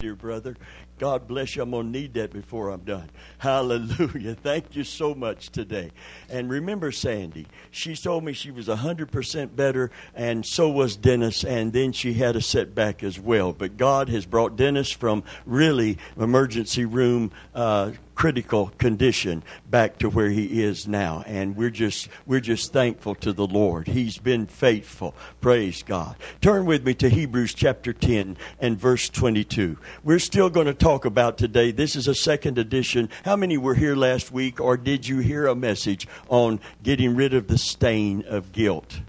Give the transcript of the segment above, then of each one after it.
dear brother. God bless you. I'm going to need that before I'm done. Hallelujah. Thank you so much today. And remember Sandy. She told me she was 100% better, and so was Dennis, and then she had a setback as well. But God has brought Dennis from really emergency room. Uh, critical condition back to where he is now. And we're just we're just thankful to the Lord. He's been faithful. Praise God. Turn with me to Hebrews chapter 10 and verse 22 we're still going to talk about today. This is a second edition. How many were here last week or did you hear a message on getting rid of the stain of guilt?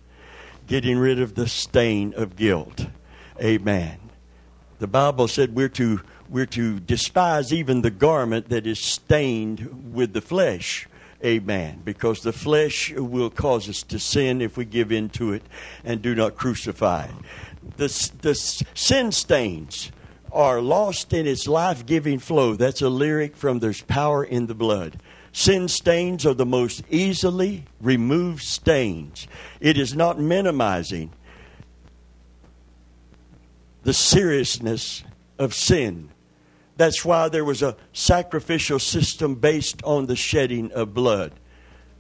Getting rid of the stain of guilt. Amen. The Bible said we're to we're to despise even the garment that is stained with the flesh. Amen. Because the flesh will cause us to sin if we give in to it and do not crucify it. The, the sin stains are lost in its life giving flow. That's a lyric from There's Power in the Blood. Sin stains are the most easily removed stains. It is not minimizing the seriousness of sin. That's why there was a sacrificial system based on the shedding of blood.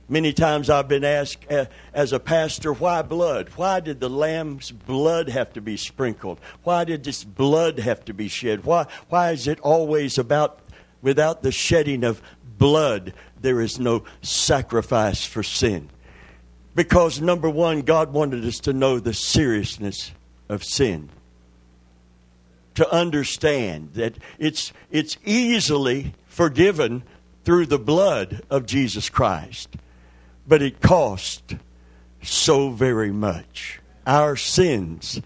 Many times I've been asked as a pastor, why blood? Why did the lamb's blood have to be sprinkled? Why did this blood have to be shed? Why, why is it always about, without the shedding of blood, there is no sacrifice for sin? Because number one, God wanted us to know the seriousness of sin to understand that it's, it's easily forgiven through the blood of Jesus Christ, but it cost so very much. Our sins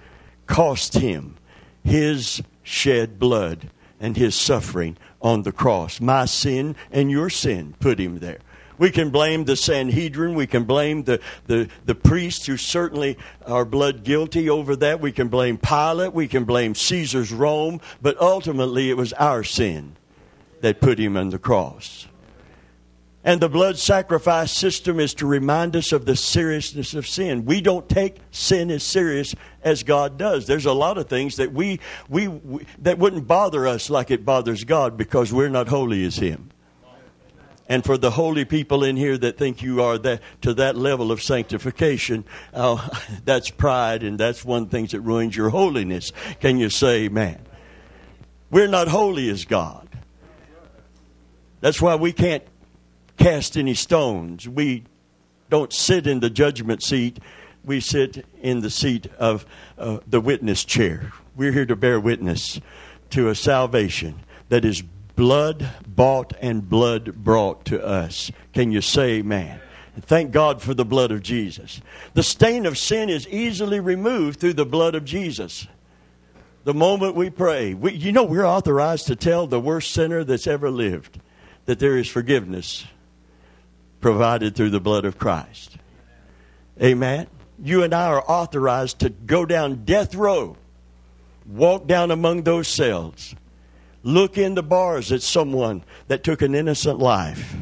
cost him his shed blood and his suffering on the cross. My sin and your sin put him there. We can blame the Sanhedrin. We can blame the, the, the priests who certainly are blood guilty over that. We can blame Pilate. We can blame Caesar's Rome. But ultimately, it was our sin that put him on the cross. And the blood sacrifice system is to remind us of the seriousness of sin. We don't take sin as serious as God does. There's a lot of things that we, we, we that wouldn't bother us like it bothers God because we're not holy as Him. And for the holy people in here that think you are that, to that level of sanctification, uh, that's pride, and that's one of the things that ruins your holiness. Can you say amen? We're not holy as God. That's why we can't cast any stones. We don't sit in the judgment seat. We sit in the seat of uh, the witness chair. We're here to bear witness to a salvation that is blood bought and blood brought to us. Can you say amen? thank God for the blood of Jesus. The stain of sin is easily removed through the blood of Jesus. The moment we pray, we, you know, we're authorized to tell the worst sinner that's ever lived that there is forgiveness provided through the blood of Christ. Amen. You and I are authorized to go down death row, walk down among those cells, look in the bars at someone that took an innocent life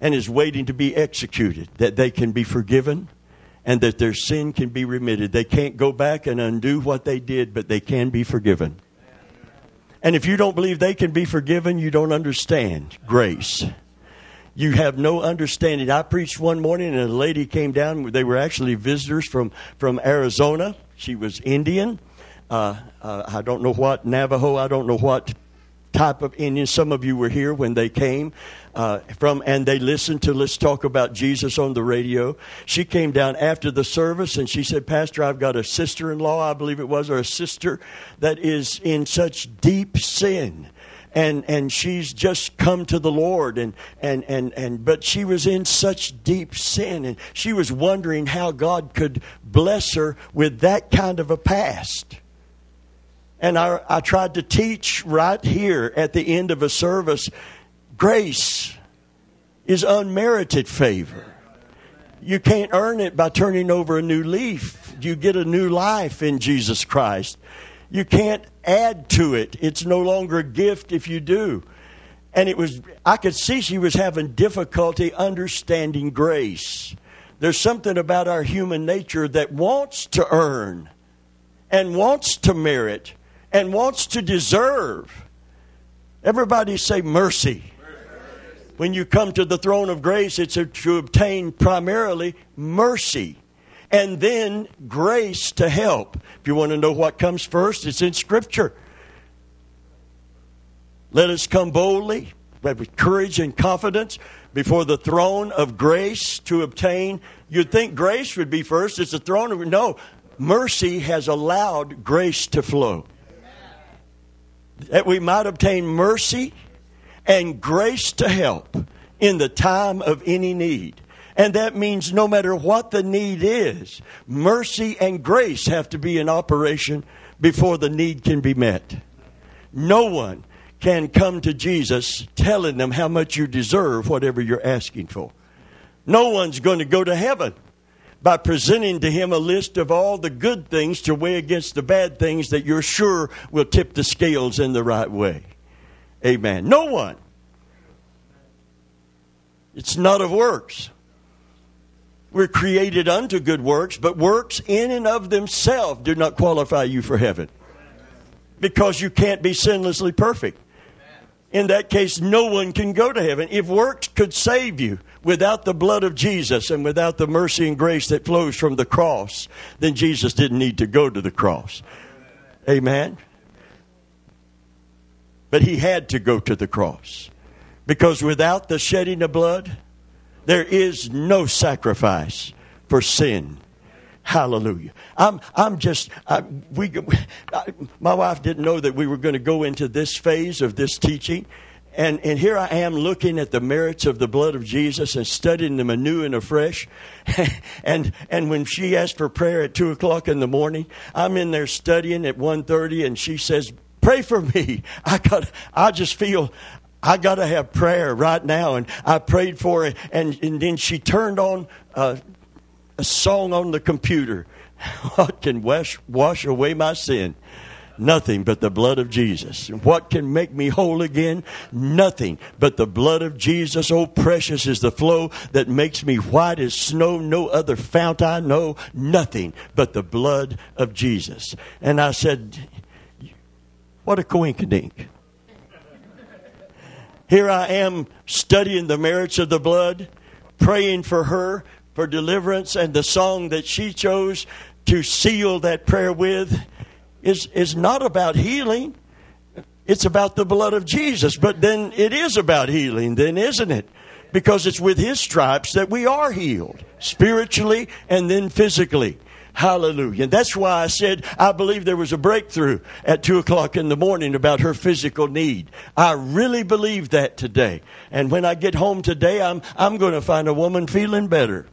and is waiting to be executed, that they can be forgiven and that their sin can be remitted. They can't go back and undo what they did, but they can be forgiven. And if you don't believe they can be forgiven, you don't understand grace. You have no understanding. I preached one morning and a lady came down. They were actually visitors from, from Arizona. She was Indian uh, uh, I don't know what Navajo, I don't know what type of Indian. Some of you were here when they came uh, from, and they listened to Let's Talk About Jesus on the radio. She came down after the service and she said, Pastor, I've got a sister in law, I believe it was, or a sister that is in such deep sin and and she's just come to the Lord and and and and but she was in such deep sin and she was wondering how God could bless her with that kind of a past. And I, I tried to teach right here at the end of a service grace is unmerited favor. You can't earn it by turning over a new leaf. You get a new life in Jesus Christ. You can't add to it. It's no longer a gift if you do. And it was, I could see she was having difficulty understanding grace. There's something about our human nature that wants to earn and wants to merit and wants to deserve. Everybody say mercy. When you come to the throne of grace, it's to obtain primarily mercy and then grace to help. If you want to know what comes first, it's in Scripture. Let us come boldly, with courage and confidence before the throne of grace to obtain. You'd think grace would be first. It's the throne of no. Mercy has allowed grace to flow. That we might obtain mercy and grace to help in the time of any need. And that means no matter what the need is, mercy and grace have to be in operation before the need can be met. No one can come to Jesus telling them how much you deserve whatever you're asking for. No one's going to go to heaven by presenting to him a list of all the good things to weigh against the bad things that you're sure will tip the scales in the right way. Amen. No one. It's not of works. We're created unto good works, but works in and of themselves do not qualify you for heaven because you can't be sinlessly perfect. In that case, no one can go to heaven. If works could save you without the blood of Jesus and without the mercy and grace that flows from the cross, then Jesus didn't need to go to the cross. Amen. But he had to go to the cross because without the shedding of blood, there is no sacrifice for sin. Hallelujah. I'm, I'm just, I, we, I, my wife didn't know that we were going to go into this phase of this teaching. And, and here I am looking at the merits of the blood of Jesus and studying them anew and afresh. and, and when she asked for prayer at 2 o'clock in the morning, I'm in there studying at 1.30 and she says, pray for me. I got, I just feel, I got to have prayer right now. And I prayed for it. And, and then she turned on uh, a song on the computer. What can wash, wash away my sin? Nothing but the blood of Jesus. What can make me whole again? Nothing but the blood of Jesus. Oh, precious is the flow that makes me white as snow. No other fount I know. Nothing but the blood of Jesus. And I said, What a coinkydink. Here I am studying the merits of the blood, praying for her, for deliverance, and the song that she chose to seal that prayer with is, is not about healing. It's about the blood of Jesus. But then it is about healing, then, isn't it? Because it's with his stripes that we are healed, spiritually and then physically. Hallelujah. And that's why I said I believe there was a breakthrough at 2 o'clock in the morning about her physical need. I really believe that today. And when I get home today, I'm, I'm going to find a woman feeling better.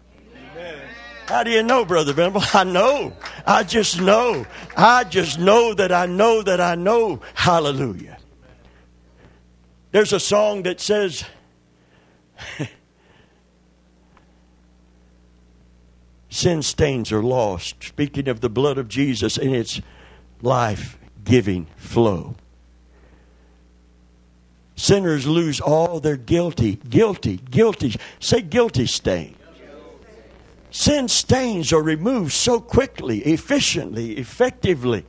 How do you know, Brother Venable? I know. I just know. I just know that I know that I know. Hallelujah. There's a song that says, Sin stains are lost. Speaking of the blood of Jesus and its life giving flow. Sinners lose all their guilty, guilty, guilty. Say guilty stain Sin stains are removed so quickly, efficiently, effectively.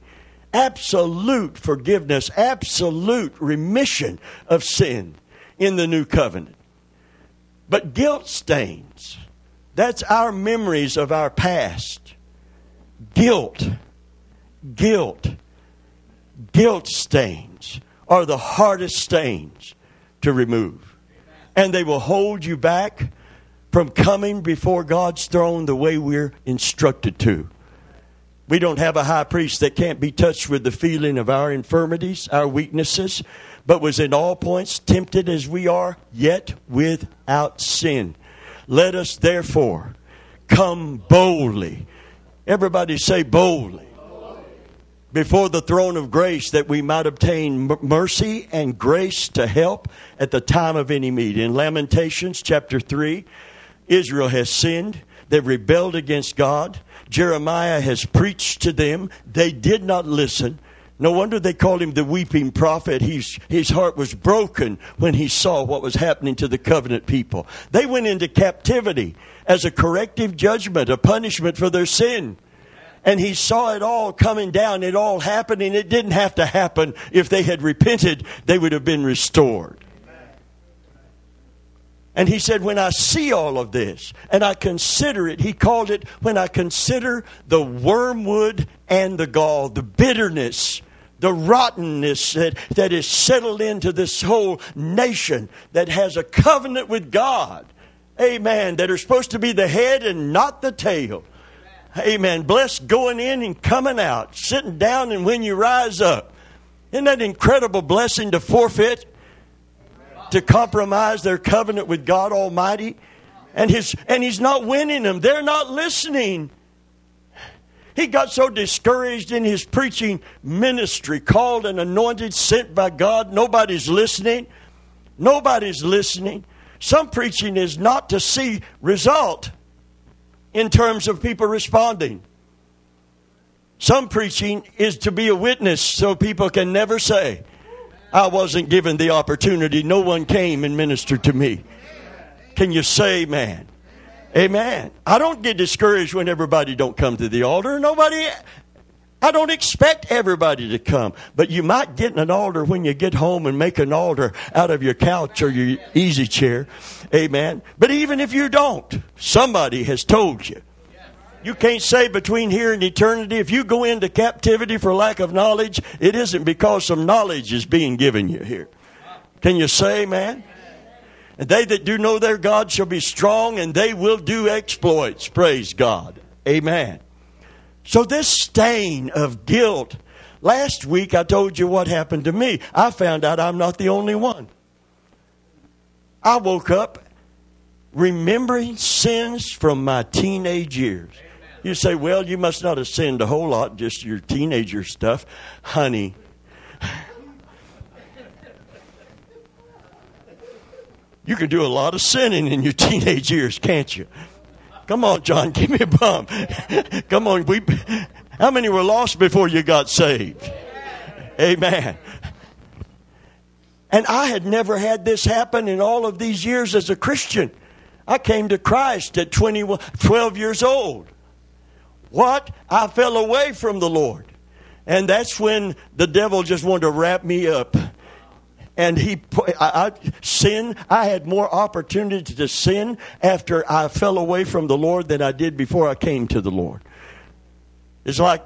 Absolute forgiveness, absolute remission of sin in the new covenant. But guilt stains, that's our memories of our past. Guilt, guilt, guilt stains are the hardest stains to remove. And they will hold you back from coming before God's throne the way we're instructed to. We don't have a high priest that can't be touched with the feeling of our infirmities, our weaknesses, but was in all points tempted as we are, yet without sin. Let us therefore come boldly. Everybody say boldly. Before the throne of grace that we might obtain mercy and grace to help at the time of any need. In Lamentations chapter 3, Israel has sinned. They've rebelled against God. Jeremiah has preached to them. They did not listen. No wonder they called him the weeping prophet. He's, his heart was broken when he saw what was happening to the covenant people. They went into captivity as a corrective judgment, a punishment for their sin. And he saw it all coming down, it all happening. It didn't have to happen. If they had repented, they would have been restored. And he said, When I see all of this and I consider it, he called it, when I consider the wormwood and the gall, the bitterness, the rottenness that, that is settled into this whole nation that has a covenant with God. Amen. That are supposed to be the head and not the tail. Amen. Blessed going in and coming out, sitting down and when you rise up. Isn't that incredible blessing to forfeit? To compromise their covenant with God Almighty. And, his, and he's not winning them. They're not listening. He got so discouraged in his preaching ministry, called and anointed, sent by God. Nobody's listening. Nobody's listening. Some preaching is not to see result in terms of people responding. Some preaching is to be a witness so people can never say, I wasn't given the opportunity. No one came and ministered to me. Can you say amen? Amen. I don't get discouraged when everybody don't come to the altar. Nobody I don't expect everybody to come, but you might get an altar when you get home and make an altar out of your couch or your easy chair. Amen. But even if you don't, somebody has told you. You can't say between here and eternity, if you go into captivity for lack of knowledge, it isn't because some knowledge is being given you here. Can you say, man? And they that do know their God shall be strong and they will do exploits. Praise God. Amen. So, this stain of guilt, last week I told you what happened to me. I found out I'm not the only one. I woke up remembering sins from my teenage years. You say, well, you must not have sinned a whole lot, just your teenager stuff. Honey, you can do a lot of sinning in your teenage years, can't you? Come on, John, give me a bump. Come on, we, how many were lost before you got saved? Amen. And I had never had this happen in all of these years as a Christian. I came to Christ at 20, 12 years old. What? I fell away from the Lord. And that's when the devil just wanted to wrap me up. And he, I, I, sin, I had more opportunity to sin after I fell away from the Lord than I did before I came to the Lord. It's like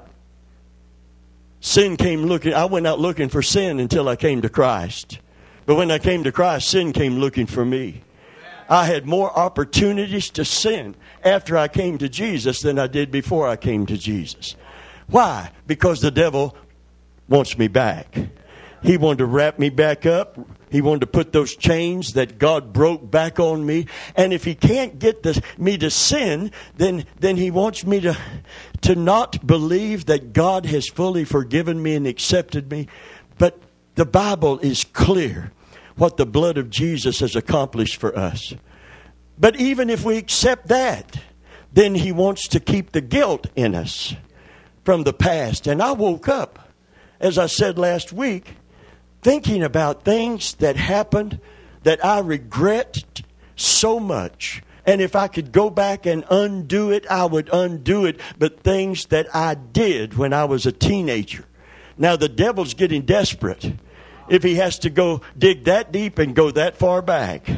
sin came looking, I went out looking for sin until I came to Christ. But when I came to Christ, sin came looking for me. I had more opportunities to sin after I came to Jesus than I did before I came to Jesus. Why? Because the devil wants me back. He wanted to wrap me back up. He wanted to put those chains that God broke back on me. And if he can't get the, me to sin, then, then he wants me to, to not believe that God has fully forgiven me and accepted me. But the Bible is clear what the blood of Jesus has accomplished for us. But even if we accept that, then he wants to keep the guilt in us from the past. And I woke up, as I said last week, thinking about things that happened that I regret so much. And if I could go back and undo it, I would undo it. But things that I did when I was a teenager. Now the devil's getting desperate if he has to go dig that deep and go that far back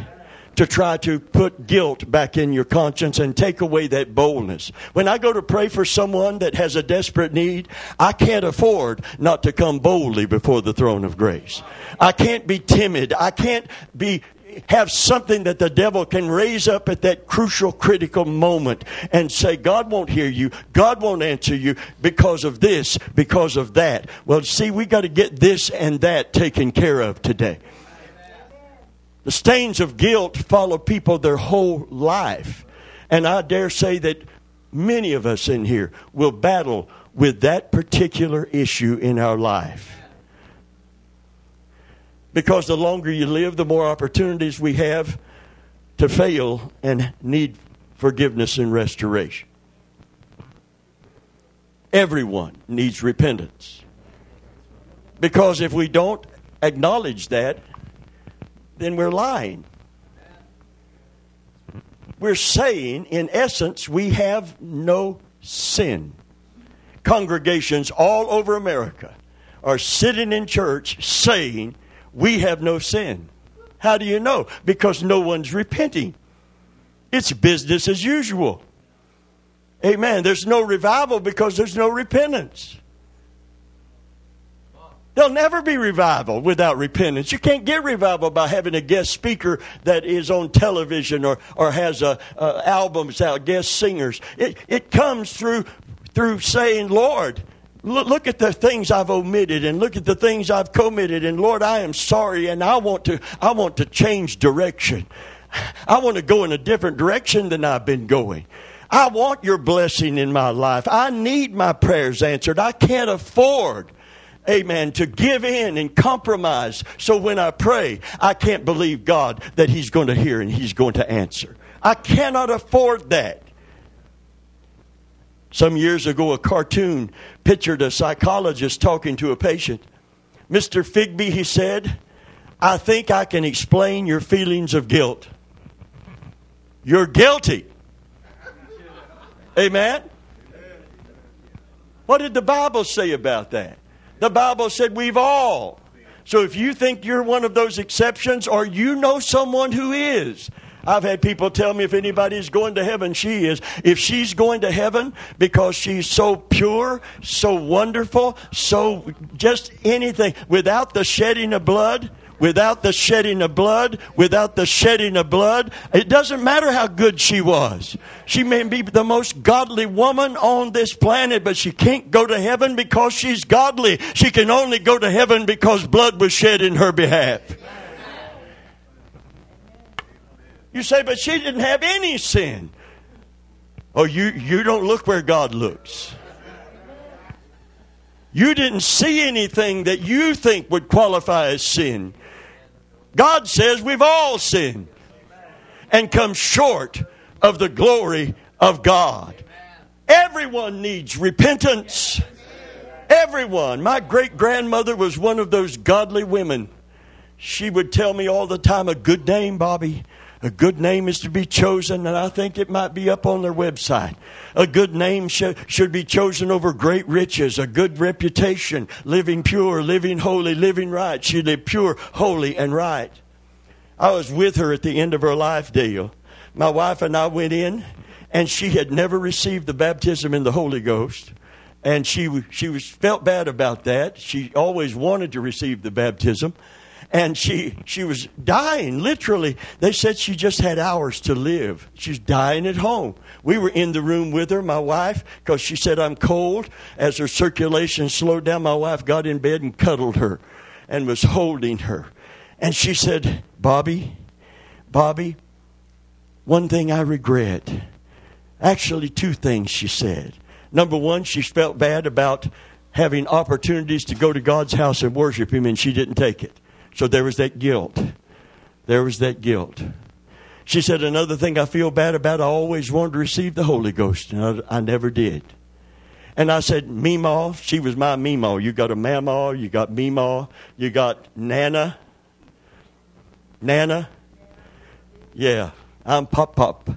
to try to put guilt back in your conscience and take away that boldness. When I go to pray for someone that has a desperate need, I can't afford not to come boldly before the throne of grace. I can't be timid. I can't be have something that the devil can raise up at that crucial, critical moment and say, God won't hear you. God won't answer you because of this, because of that. Well, see, we got to get this and that taken care of today. The stains of guilt follow people their whole life. And I dare say that many of us in here will battle with that particular issue in our life. Because the longer you live, the more opportunities we have to fail and need forgiveness and restoration. Everyone needs repentance. Because if we don't acknowledge that, then we're lying. We're saying, in essence, we have no sin. congregations all over America are sitting in church saying, We have no sin. How do you know? Because no one's repenting. It's business as usual. Amen. There's no revival because there's no repentance. There'll never be revival without repentance. You can't get revival by having a guest speaker that is on television or, or has a, a albums out, guest singers. It, it comes through, through saying, Lord, look, at the things I've omitted and look at the things I've committed. And Lord, I am sorry and I want to, I want to change direction. I want to go in a different direction than I've been going. I want your blessing in my life. I need my prayers answered. I can't afford amen, to give in and compromise. So when I pray, I can't believe God that He's going to hear and He's going to answer. I cannot afford that. Some years ago, a cartoon pictured a psychologist talking to a patient. Mr. Figby, he said, I think I can explain your feelings of guilt. You're guilty. Amen? What did the Bible say about that? The Bible said we've all. So if you think you're one of those exceptions or you know someone who is, I've had people tell me if anybody's going to heaven, she is. If she's going to heaven because she's so pure, so wonderful, so just anything, without the shedding of blood, without the shedding of blood, without the shedding of blood, it doesn't matter how good she was. She may be the most godly woman on this planet, but she can't go to heaven because she's godly. She can only go to heaven because blood was shed in her behalf. You say, but she didn't have any sin. Oh, you, you don't look where God looks. You didn't see anything that you think would qualify as sin. God says we've all sinned and come short of the glory of God. Everyone needs repentance. Everyone. My great grandmother was one of those godly women. She would tell me all the time, a good name, Bobby. A good name is to be chosen, and I think it might be up on their website. A good name sh- should be chosen over great riches, a good reputation, living pure, living holy, living right. She lived pure, holy, and right. I was with her at the end of her life deal. My wife and I went in, and she had never received the baptism in the Holy Ghost and she she was felt bad about that. She always wanted to receive the baptism, and she she was dying literally. They said she just had hours to live. She's dying at home. We were in the room with her my wife because she said i'm cold. As her circulation slowed down my wife got in bed and cuddled her and was holding her. And she said bobby bobby one thing i regret. Actually two things she said. Number one she felt bad about having opportunities to go to god's house and worship him and she didn't take it so there was that guilt. There was that guilt. She said, Another thing I feel bad about, I always wanted to receive the Holy Ghost, and I, I never did. And I said, Meemaw. She was my Meemaw. You got a Mamaw, you got Meemaw, you got Nana. Nana? Yeah, I'm Pop Pop.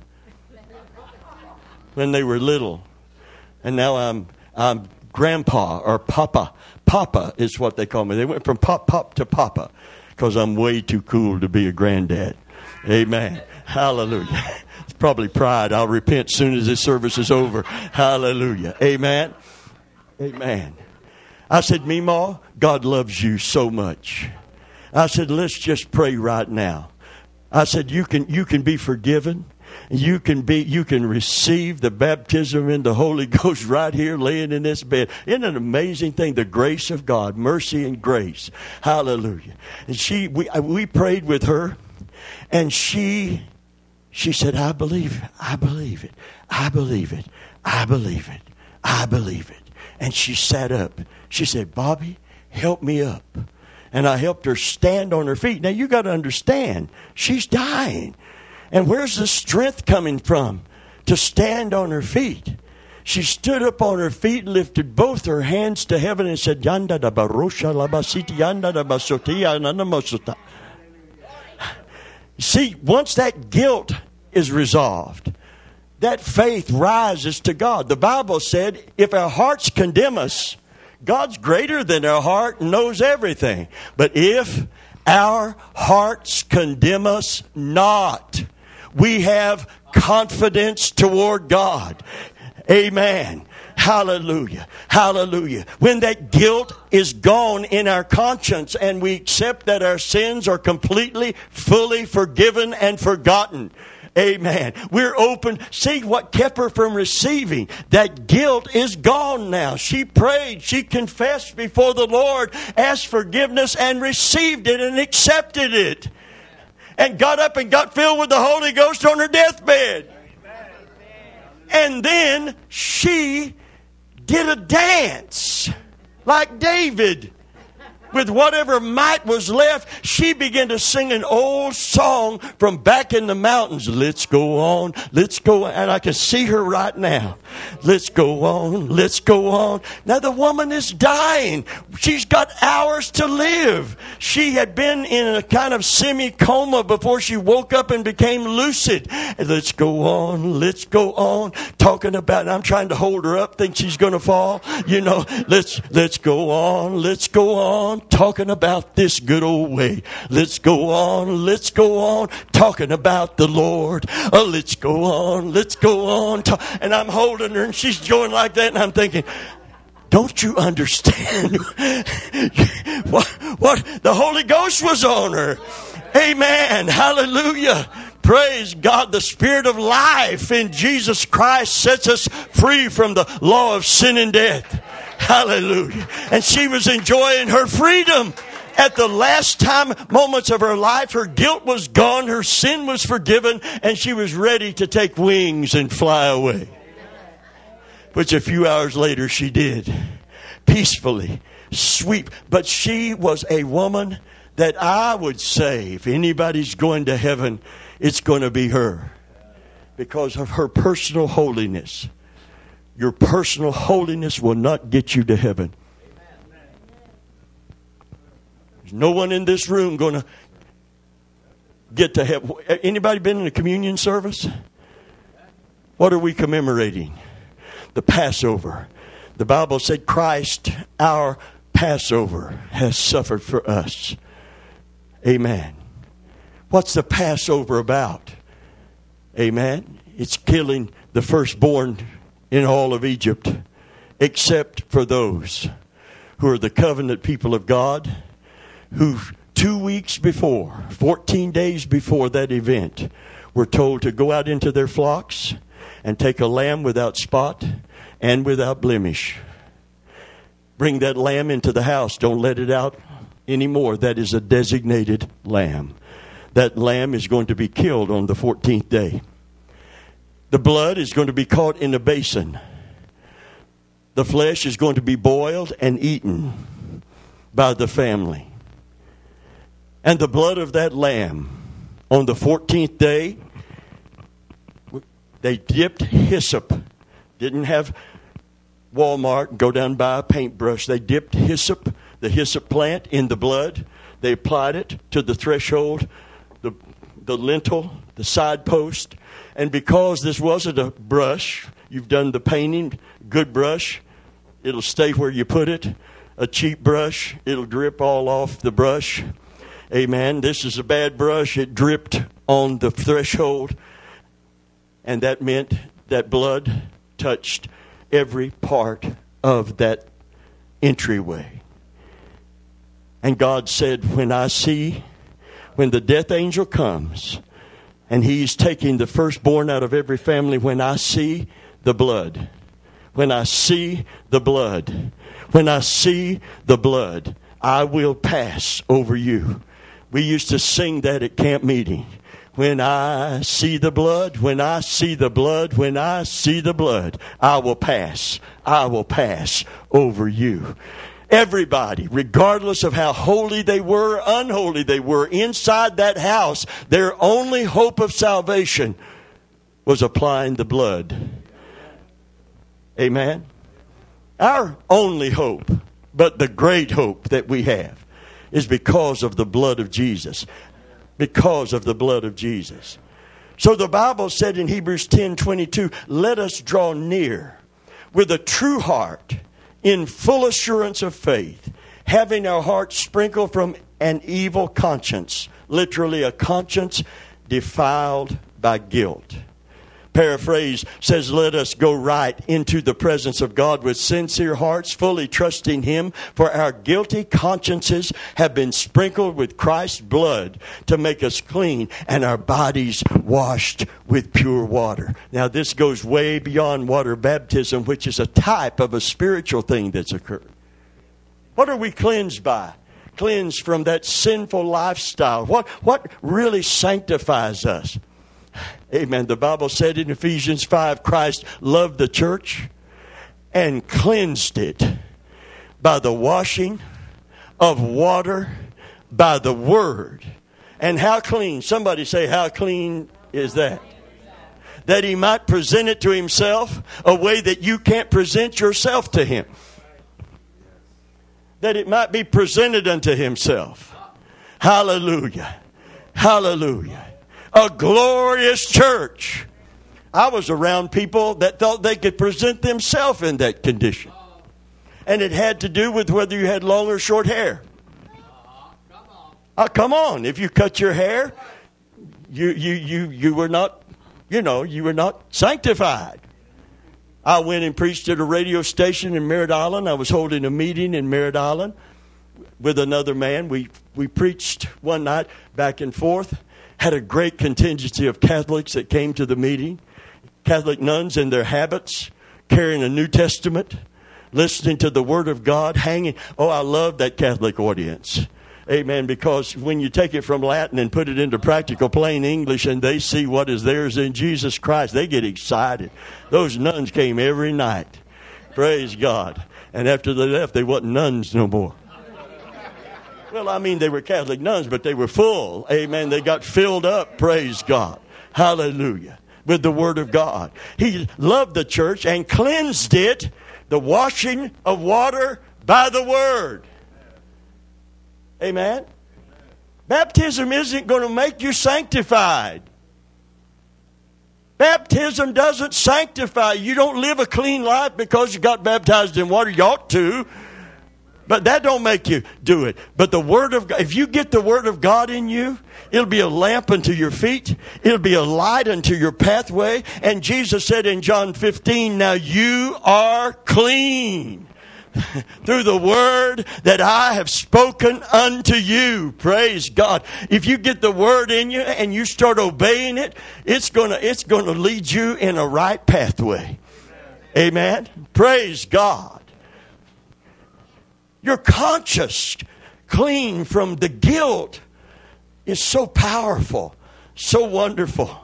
When they were little. And now I'm, I'm Grandpa or Papa. Papa is what they call me. They went from Pop Pop to Papa because I'm way too cool to be a granddad. Amen. Hallelujah. It's probably pride. I'll repent soon as this service is over. Hallelujah. Amen. Amen. I said, Meemaw, God loves you so much. I said, let's just pray right now. I said, you can, you can be forgiven you can be you can receive the baptism in the Holy Ghost right here laying in this bed. Isn't an amazing thing? The grace of God, mercy and grace. Hallelujah. And she we we prayed with her and she she said, I believe. I believe it. I believe it. I believe it. I believe it. And she sat up. She said, Bobby, help me up. And I helped her stand on her feet. Now you got to understand, she's dying. And where's the strength coming from to stand on her feet? She stood up on her feet, lifted both her hands to heaven, and said, Yanda da barosha labasiti yanda da basotia nanamosuta. See, once that guilt is resolved, that faith rises to God. The Bible said, if our hearts condemn us, God's greater than our heart and knows everything. But if our hearts condemn us not, we have confidence toward God. Amen. Hallelujah. Hallelujah. When that guilt is gone in our conscience and we accept that our sins are completely, fully forgiven and forgotten. Amen. We're open. See what kept her from receiving. That guilt is gone now. She prayed. She confessed before the Lord, asked forgiveness and received it and accepted it. And got up and got filled with the Holy Ghost on her deathbed. And then she did a dance like David with whatever might was left, she began to sing an old song from back in the mountains. Let's go on, let's go on. And I can see her right now. Let's go on, let's go on. Now the woman is dying. She's got hours to live. She had been in a kind of semi coma before she woke up and became lucid. let's go on, let's go on. Talking about, I'm trying to hold her up, think she's going to fall. You know, let's, let's go on, let's go on talking about this good old way. Let's go on, let's go on talking about the Lord. Oh, let's go on, let's go on. And I'm holding her and she's joined like that and I'm thinking, don't you understand what, what the Holy Ghost was on her? Amen. Hallelujah. Praise God. The Spirit of life in Jesus Christ sets us free from the law of sin and death. Hallelujah. And she was enjoying her freedom. At the last time moments of her life, her guilt was gone, her sin was forgiven, and she was ready to take wings and fly away. Which a few hours later she did. Peacefully, sweep. But she was a woman that I would say, if anybody's going to heaven, it's going to be her. Because of her personal holiness your personal holiness will not get you to heaven. There's no one in this room going to get to heaven. Anybody been in a communion service? What are we commemorating? The Passover. The Bible said Christ, our Passover, has suffered for us. Amen. What's the Passover about? Amen. It's killing the firstborn in all of Egypt, except for those who are the covenant people of God, who two weeks before, 14 days before that event, were told to go out into their flocks and take a lamb without spot and without blemish. Bring that lamb into the house. Don't let it out anymore. That is a designated lamb. That lamb is going to be killed on the 14th day. The blood is going to be caught in the basin. The flesh is going to be boiled and eaten by the family. And the blood of that lamb on the 14th day, they dipped hyssop. Didn't have Walmart go down buy a paintbrush. They dipped hyssop, the hyssop plant, in the blood. They applied it to the threshold, the, the lintel, the side post, and because this wasn't a brush, you've done the painting, good brush, it'll stay where you put it. A cheap brush, it'll drip all off the brush. Amen. This is a bad brush, it dripped on the threshold. And that meant that blood touched every part of that entryway. And God said, When I see, when the death angel comes, and he's taking the firstborn out of every family when I see the blood. When I see the blood. When I see the blood, I will pass over you. We used to sing that at camp meeting. When I see the blood, when I see the blood, when I see the blood, I will pass. I will pass over you. Everybody, regardless of how holy they were, unholy they were, inside that house, their only hope of salvation was applying the blood. Amen. Our only hope, but the great hope that we have, is because of the blood of Jesus. Because of the blood of Jesus. So the Bible said in Hebrews 10 22, let us draw near with a true heart in full assurance of faith, having our hearts sprinkled from an evil conscience, literally a conscience defiled by guilt paraphrase says, Let us go right into the presence of God with sincere hearts, fully trusting Him, for our guilty consciences have been sprinkled with Christ's blood to make us clean, and our bodies washed with pure water. Now, this goes way beyond water baptism, which is a type of a spiritual thing that's occurred. What are we cleansed by? Cleansed from that sinful lifestyle. What, what really sanctifies us? Amen. The Bible said in Ephesians 5 Christ loved the church and cleansed it by the washing of water by the word. And how clean? Somebody say, How clean is that? That he might present it to himself a way that you can't present yourself to him. That it might be presented unto himself. Hallelujah. Hallelujah a glorious church. I was around people that thought they could present themselves in that condition. And it had to do with whether you had long or short hair. Oh, come on. If you cut your hair, you, you, you, you were not, you know, you were not sanctified. I went and preached at a radio station in Merritt Island. I was holding a meeting in Merritt Island with another man. We, we preached one night back and forth had a great contingency of Catholics that came to the meeting. Catholic nuns in their habits, carrying a New Testament, listening to the Word of God, hanging. Oh, I love that Catholic audience. Amen. Because when you take it from Latin and put it into practical plain English and they see what is theirs in Jesus Christ, they get excited. Those nuns came every night. Praise God. And after they left, they wasn't nuns no more. Well, I mean, they were Catholic nuns, but they were full. Amen. They got filled up. Praise God. Hallelujah. With the Word of God. He loved the church and cleansed it, the washing of water by the Word. Amen. Baptism isn't going to make you sanctified. Baptism doesn't sanctify. You don't live a clean life because you got baptized in water. You ought to. But that don't make you do it. But the Word of God, if you get the Word of God in you, it'll be a lamp unto your feet. It'll be a light unto your pathway. And Jesus said in John 15, now you are clean through the word that I have spoken unto you. Praise God. If you get the word in you and you start obeying it, it's gonna, it's gonna lead you in a right pathway. Amen. Praise God. Your conscious, clean from the guilt, is so powerful, so wonderful.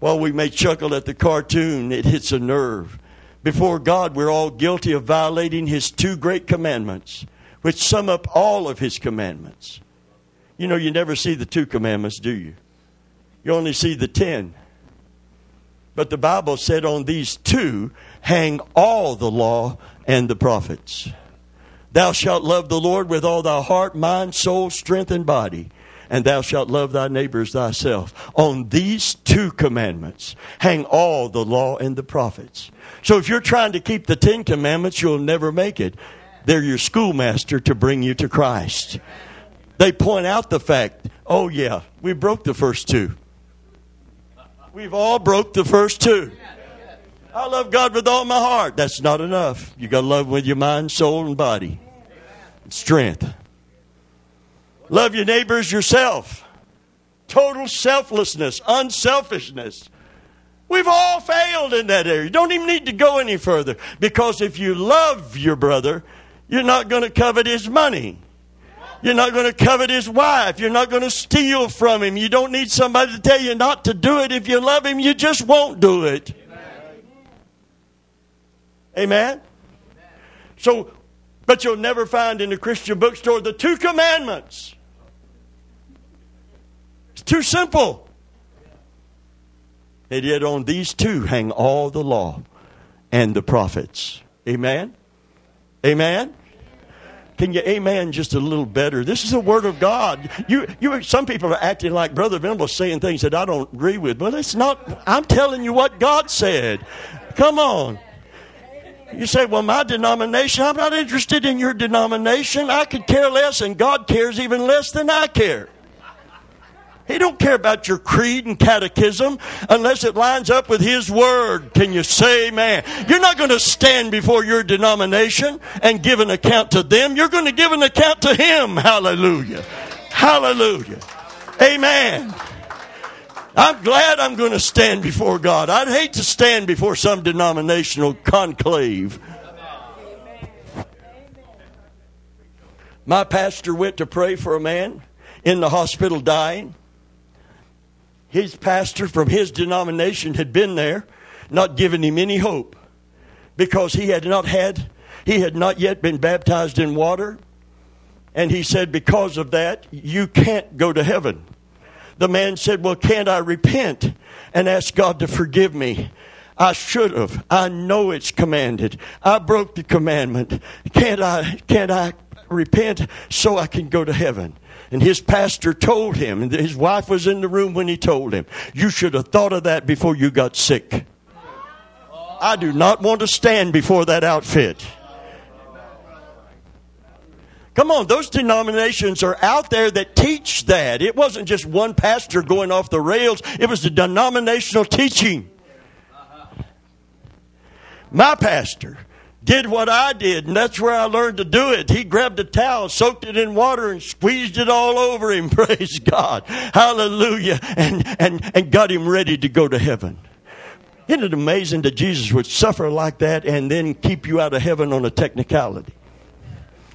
While we may chuckle at the cartoon, it hits a nerve. Before God, we're all guilty of violating His two great commandments, which sum up all of His commandments. You know, you never see the two commandments, do you? You only see the ten. But the Bible said on these two hang all the law and the prophets. Thou shalt love the Lord with all thy heart, mind, soul, strength, and body. And thou shalt love thy neighbors thyself. On these two commandments hang all the law and the prophets. So if you're trying to keep the Ten Commandments, you'll never make it. They're your schoolmaster to bring you to Christ. They point out the fact, oh yeah, we broke the first two. We've all broke the first two. I love God with all my heart. That's not enough. You got to love with your mind, soul, and body. Strength. Love your neighbors yourself. Total selflessness, unselfishness. We've all failed in that area. You don't even need to go any further because if you love your brother, you're not going to covet his money. You're not going to covet his wife. You're not going to steal from him. You don't need somebody to tell you not to do it. If you love him, you just won't do it. Amen? So, but you'll never find in the Christian bookstore the two commandments. It's too simple. And yet, on these two hang all the law and the prophets. Amen? Amen? Can you amen just a little better? This is the word of God. You, you, some people are acting like Brother Venable saying things that I don't agree with. But it's not, I'm telling you what God said. Come on. You say, well, my denomination, I'm not interested in your denomination. I could care less, and God cares even less than I care. He don't care about your creed and catechism unless it lines up with His Word. Can you say amen? You're not going to stand before your denomination and give an account to them. You're going to give an account to Him. Hallelujah. Hallelujah. Amen. I'm glad I'm going to stand before God. I'd hate to stand before some denominational conclave. My pastor went to pray for a man in the hospital dying his pastor from his denomination had been there, not giving him any hope because he had not had, he had not yet been baptized in water. And he said, Because of that, you can't go to heaven. The man said, Well, can't I repent and ask God to forgive me? I should have. I know it's commanded. I broke the commandment. Can't I, can't I repent so I can go to heaven? And his pastor told him, and his wife was in the room when he told him, You should have thought of that before you got sick. I do not want to stand before that outfit. Come on, those denominations are out there that teach that. It wasn't just one pastor going off the rails, it was the denominational teaching. My pastor did what I did, and that's where I learned to do it. He grabbed a towel, soaked it in water, and squeezed it all over him. Praise God. Hallelujah. And, and, and got him ready to go to heaven. Isn't it amazing that Jesus would suffer like that and then keep you out of heaven on a technicality?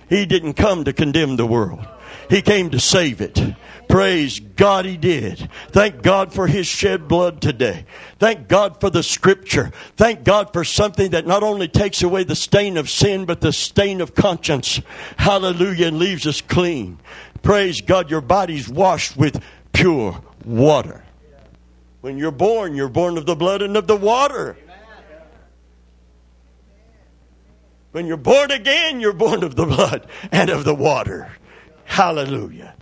He didn't come to condemn the world. He came to save it. Praise God, He did. Thank God for His shed blood today. Thank God for the Scripture. Thank God for something that not only takes away the stain of sin, but the stain of conscience. Hallelujah, and leaves us clean. Praise God, your body's washed with pure water. When you're born, you're born of the blood and of the water. When you're born again, you're born of the blood and of the water. Hallelujah.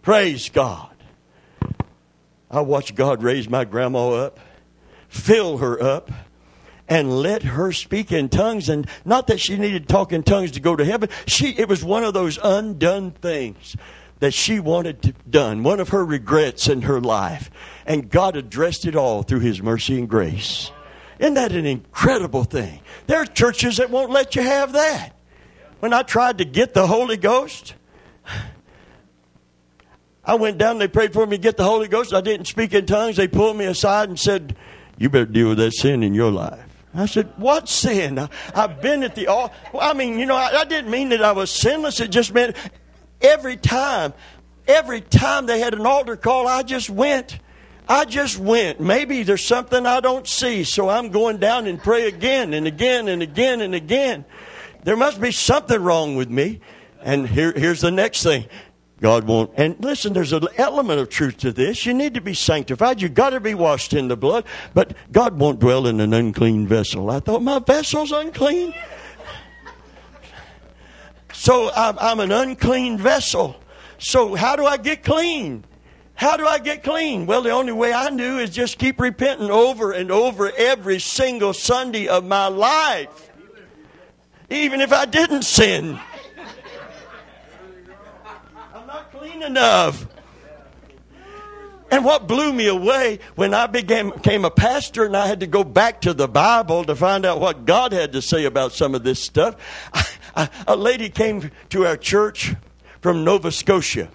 Praise God. I watched God raise my grandma up, fill her up, and let her speak in tongues. And not that she needed to talk in tongues to go to heaven. She it was one of those undone things that she wanted to done, one of her regrets in her life. And God addressed it all through his mercy and grace. Isn't that an incredible thing? There are churches that won't let you have that. When I tried to get the Holy Ghost, I went down, they prayed for me to get the Holy Ghost. I didn't speak in tongues. They pulled me aside and said, You better deal with that sin in your life. I said, What sin? I, have been at the altar. I mean, you know, I, I didn't mean that I was sinless. It just meant every time, every time they had an altar call, I just went. I just went. Maybe there's something I don't see, so I'm going down and pray again and again and again and again. There must be something wrong with me. And here, here's the next thing. God won't. And listen, there's an element of truth to this. You need to be sanctified. You've got to be washed in the blood. But God won't dwell in an unclean vessel. I thought my vessel's unclean. So I'm, I'm an unclean vessel. So how do I get clean? How do I get clean? Well, the only way I knew is just keep repenting over and over every single Sunday of my life. Even if I didn't sin. I'm not clean enough. And what blew me away when I became, a pastor and I had to go back to the Bible to find out what God had to say about some of this stuff, I, I, a lady came to our church from Nova Scotia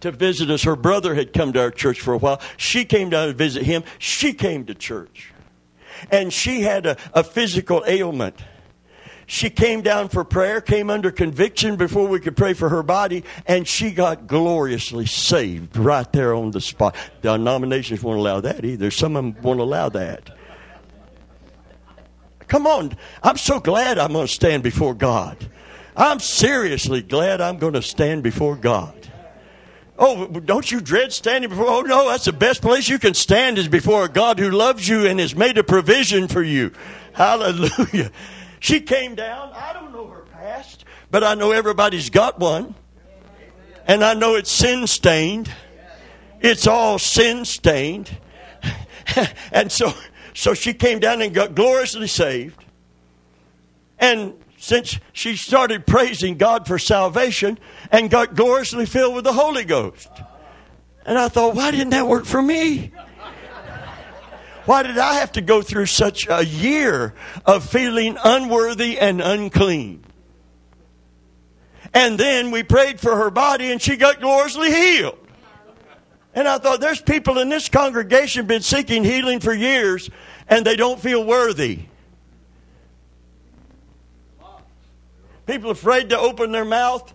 to visit us. Her brother had come to our church for a while. She came down to visit him. She came to church. And she had a, a physical ailment. She came down for prayer, came under conviction before we could pray for her body, and she got gloriously saved right there on the spot. The denominations won't allow that either. Some of them won't allow that. Come on. I'm so glad I'm going to stand before God. I'm seriously glad I'm going to stand before God. Oh, don't you dread standing before? Oh, no, that's the best place you can stand is before a God who loves you and has made a provision for you. Hallelujah. She came down. I don't know her past, but I know everybody's got one. And I know it's sin stained. It's all sin stained. and so, so she came down and got gloriously saved. And since she started praising God for salvation and got gloriously filled with the Holy Ghost. And I thought, why didn't that work for me? Why did I have to go through such a year of feeling unworthy and unclean? And then we prayed for her body and she got gloriously healed. And I thought, there's people in this congregation been seeking healing for years and they don't feel worthy. People afraid to open their mouth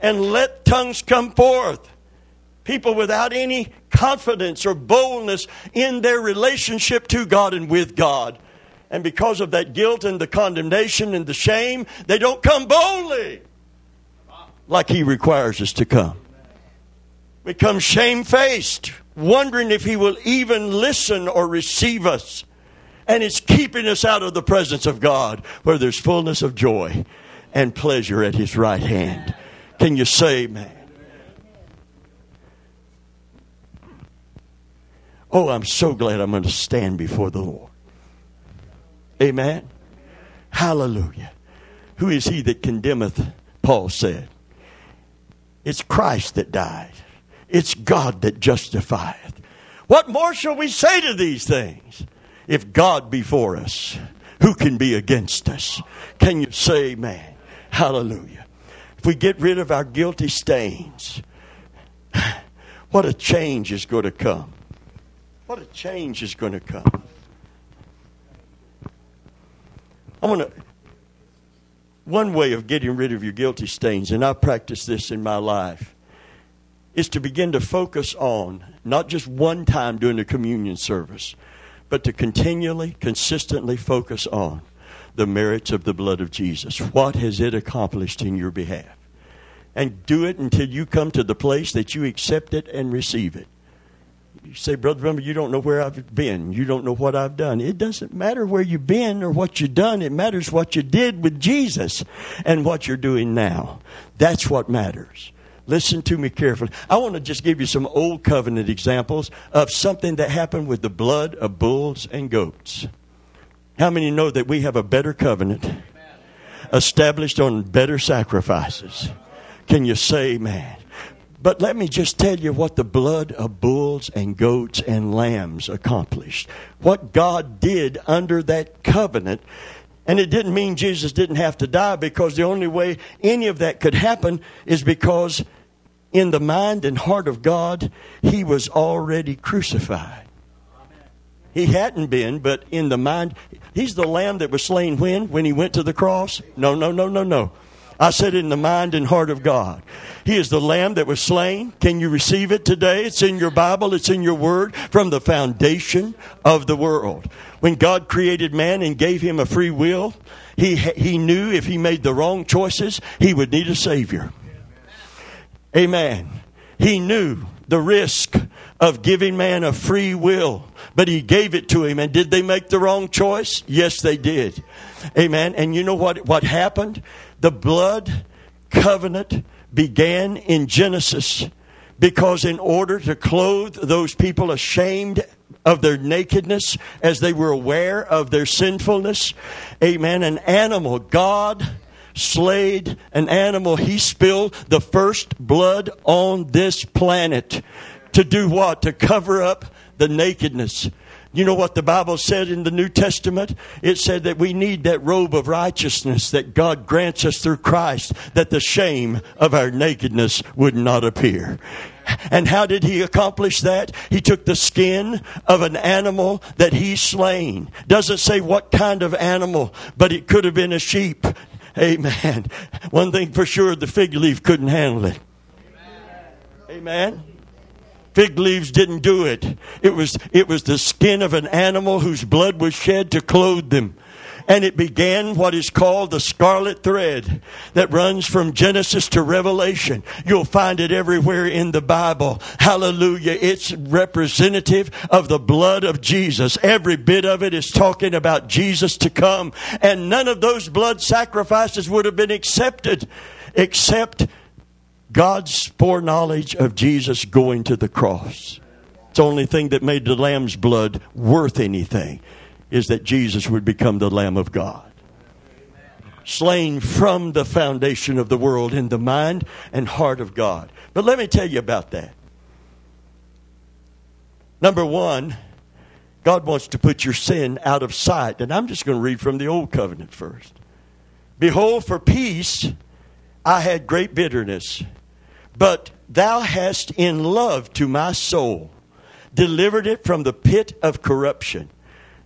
and let tongues come forth. People without any confidence or boldness in their relationship to God and with God. And because of that guilt and the condemnation and the shame, they don't come boldly like He requires us to come. We come shamefaced, wondering if He will even listen or receive us. And it's keeping us out of the presence of God where there's fullness of joy and pleasure at His right hand. Can you say, man? Oh, I'm so glad I'm going to stand before the Lord. Amen. Hallelujah. Who is he that condemneth? Paul said. It's Christ that died. It's God that justifieth. What more shall we say to these things? If God be for us, who can be against us? Can you say amen? Hallelujah. If we get rid of our guilty stains, what a change is going to come. What a change is going to come. I'm going to one way of getting rid of your guilty stains, and I practice this in my life, is to begin to focus on not just one time during the communion service, but to continually, consistently focus on the merits of the blood of Jesus. What has it accomplished in your behalf? And do it until you come to the place that you accept it and receive it. You say, Brother remember, you don't know where I've been. You don't know what I've done. It doesn't matter where you've been or what you've done. It matters what you did with Jesus and what you're doing now. That's what matters. Listen to me carefully. I want to just give you some old covenant examples of something that happened with the blood of bulls and goats. How many know that we have a better covenant established on better sacrifices? Can you say amen? But let me just tell you what the blood of bulls and goats and lambs accomplished. What God did under that covenant. And it didn't mean Jesus didn't have to die because the only way any of that could happen is because in the mind and heart of God, he was already crucified. He hadn't been, but in the mind, he's the lamb that was slain when? When he went to the cross? No, no, no, no, no. I said in the mind and heart of God. He is the lamb that was slain. Can you receive it today? It's in your Bible, it's in your word from the foundation of the world. When God created man and gave him a free will, he, he knew if he made the wrong choices, he would need a Savior. Amen. He knew the risk of giving man a free will, but he gave it to him. And did they make the wrong choice? Yes, they did. Amen. And you know what, what happened? The blood covenant began in Genesis because, in order to clothe those people ashamed of their nakedness as they were aware of their sinfulness, amen, an animal, God slayed an animal. He spilled the first blood on this planet. To do what? To cover up the nakedness you know what the Bible said in the New Testament? It said that we need that robe of righteousness that God grants us through Christ, that the shame of our nakedness would not appear. And how did he accomplish that? He took the skin of an animal that he slain. Doesn't say what kind of animal, but it could have been a sheep. Amen. One thing for sure, the fig leaf couldn't handle it. Amen. Fig leaves didn't do it. It was, it was the skin of an animal whose blood was shed to clothe them. and it began what is called the scarlet thread that runs from Genesis to Revelation. You'll find it everywhere in the Bible. Hallelujah. It's representative of the blood of Jesus. Every bit of it is talking about Jesus to come, and none of those blood sacrifices would have been accepted except God's foreknowledge of Jesus going to the cross. It's the only thing that made the lamb's blood worth anything is that Jesus would become the Lamb of God. Slain from the foundation of the world in the mind and heart of God. But let me tell you about that. Number one, God wants to put your sin out of sight. And I'm just going to read from the Old Covenant first. Behold, for peace I had great bitterness, but thou hast in love to my soul delivered it from the pit of corruption.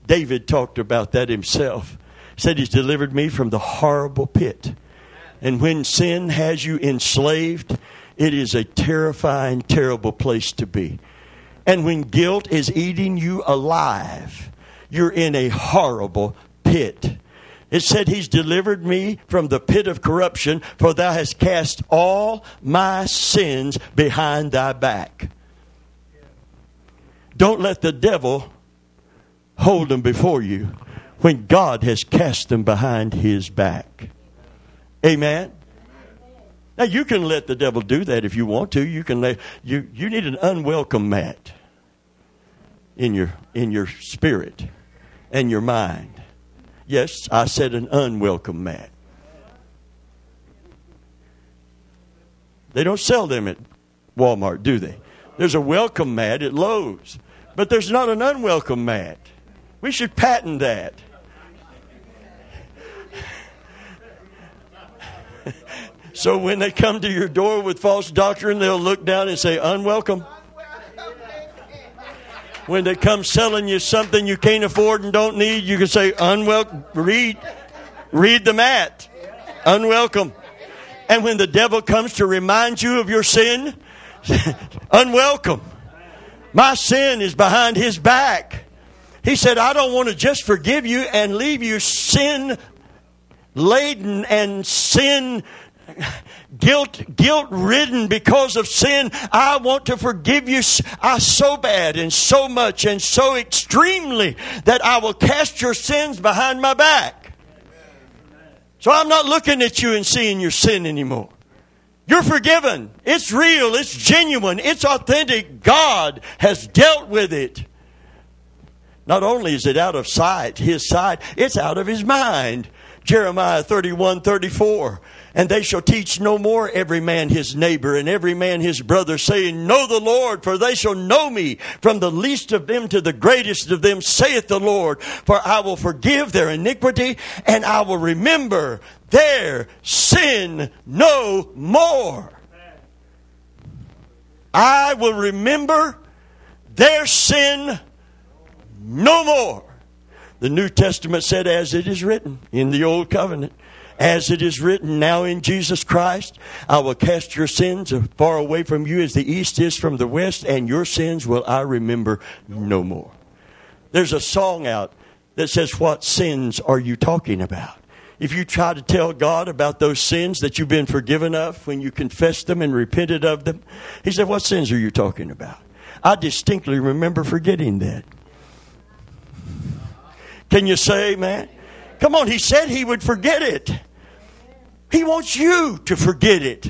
David talked about that himself. Said, He's delivered me from the horrible pit. And when sin has you enslaved, it is a terrifying, terrible place to be. And when guilt is eating you alive, you're in a horrible pit. It said, He's delivered me from the pit of corruption, for thou hast cast all my sins behind thy back. Don't let the devil hold them before you when God has cast them behind his back. Amen. Now you can let the devil do that if you want to. You can let you you need an unwelcome mat in your in your spirit and your mind. Yes, I said an unwelcome mat. They don't sell them at Walmart, do they? There's a welcome mat at Lowe's, but there's not an unwelcome mat. We should patent that. so when they come to your door with false doctrine, they'll look down and say, Unwelcome. When they come selling you something you can't afford and don't need, you can say, Unwelcome. Read, read the mat. Unwelcome. And when the devil comes to remind you of your sin, unwelcome. My sin is behind his back. He said, I don't want to just forgive you and leave you sin laden and sin guilt guilt ridden because of sin. I want to forgive you I, so bad and so much and so extremely that i will cast your sins behind my back. So i'm not looking at you and seeing your sin anymore. You're forgiven. It's real. It's genuine. It's authentic. God has dealt with it. Not only is it out of sight, his sight, it's out of his mind. Jeremiah 31 34. And they shall teach no more every man his neighbor and every man his brother, saying, Know the Lord, for they shall know me from the least of them to the greatest of them, saith the Lord. For I will forgive their iniquity and I will remember their sin no more. I will remember their sin no more. The New Testament said, as it is written in the Old Covenant, as it is written now in Jesus Christ, I will cast your sins far away from you as the east is from the west, and your sins will I remember no more. There's a song out that says, What sins are you talking about? If you try to tell God about those sins that you've been forgiven of when you confessed them and repented of them, He said, What sins are you talking about? I distinctly remember forgetting that. Can you say amen? Come on, he said he would forget it. He wants you to forget it.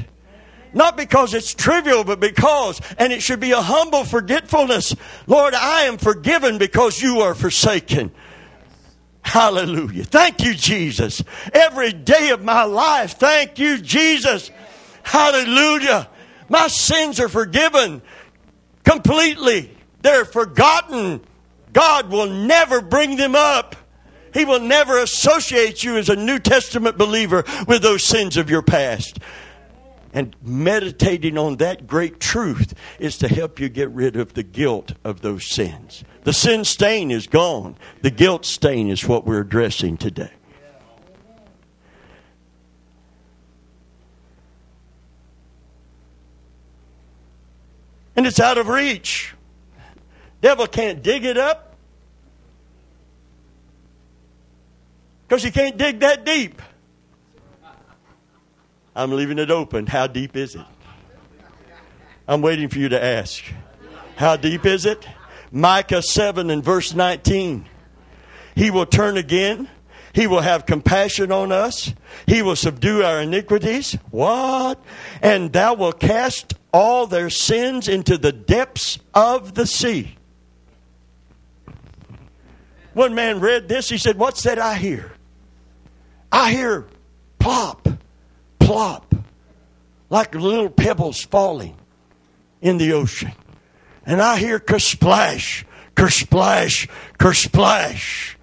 Not because it's trivial, but because, and it should be a humble forgetfulness. Lord, I am forgiven because you are forsaken. Hallelujah. Thank you, Jesus. Every day of my life, thank you, Jesus. Hallelujah. My sins are forgiven completely. They're forgotten. God will never bring them up. He will never associate you as a New Testament believer with those sins of your past. And meditating on that great truth is to help you get rid of the guilt of those sins. The sin stain is gone, the guilt stain is what we're addressing today. And it's out of reach. Devil can't dig it up. Because you can't dig that deep. I'm leaving it open. How deep is it? I'm waiting for you to ask. How deep is it? Micah 7 and verse 19. He will turn again. He will have compassion on us. He will subdue our iniquities. What? And thou wilt cast all their sins into the depths of the sea. One man read this. He said, What's that I hear? I hear plop, plop, like little pebbles falling in the ocean. And I hear kersplash, kersplash, kersplash,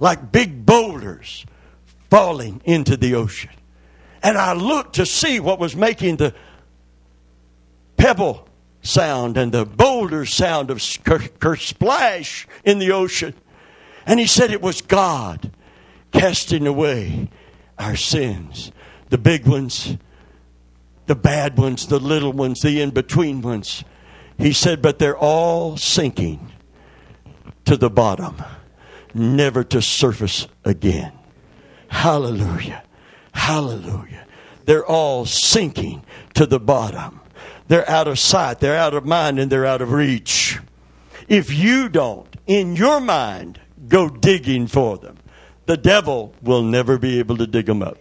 like big boulders falling into the ocean. And I looked to see what was making the pebble sound and the boulder sound of kersplash in the ocean. And he said it was God casting away our sins. The big ones, the bad ones, the little ones, the in between ones. He said, but they're all sinking to the bottom, never to surface again. Hallelujah. Hallelujah. They're all sinking to the bottom. They're out of sight, they're out of mind, and they're out of reach. If you don't, in your mind, go digging for them. The devil will never be able to dig them up.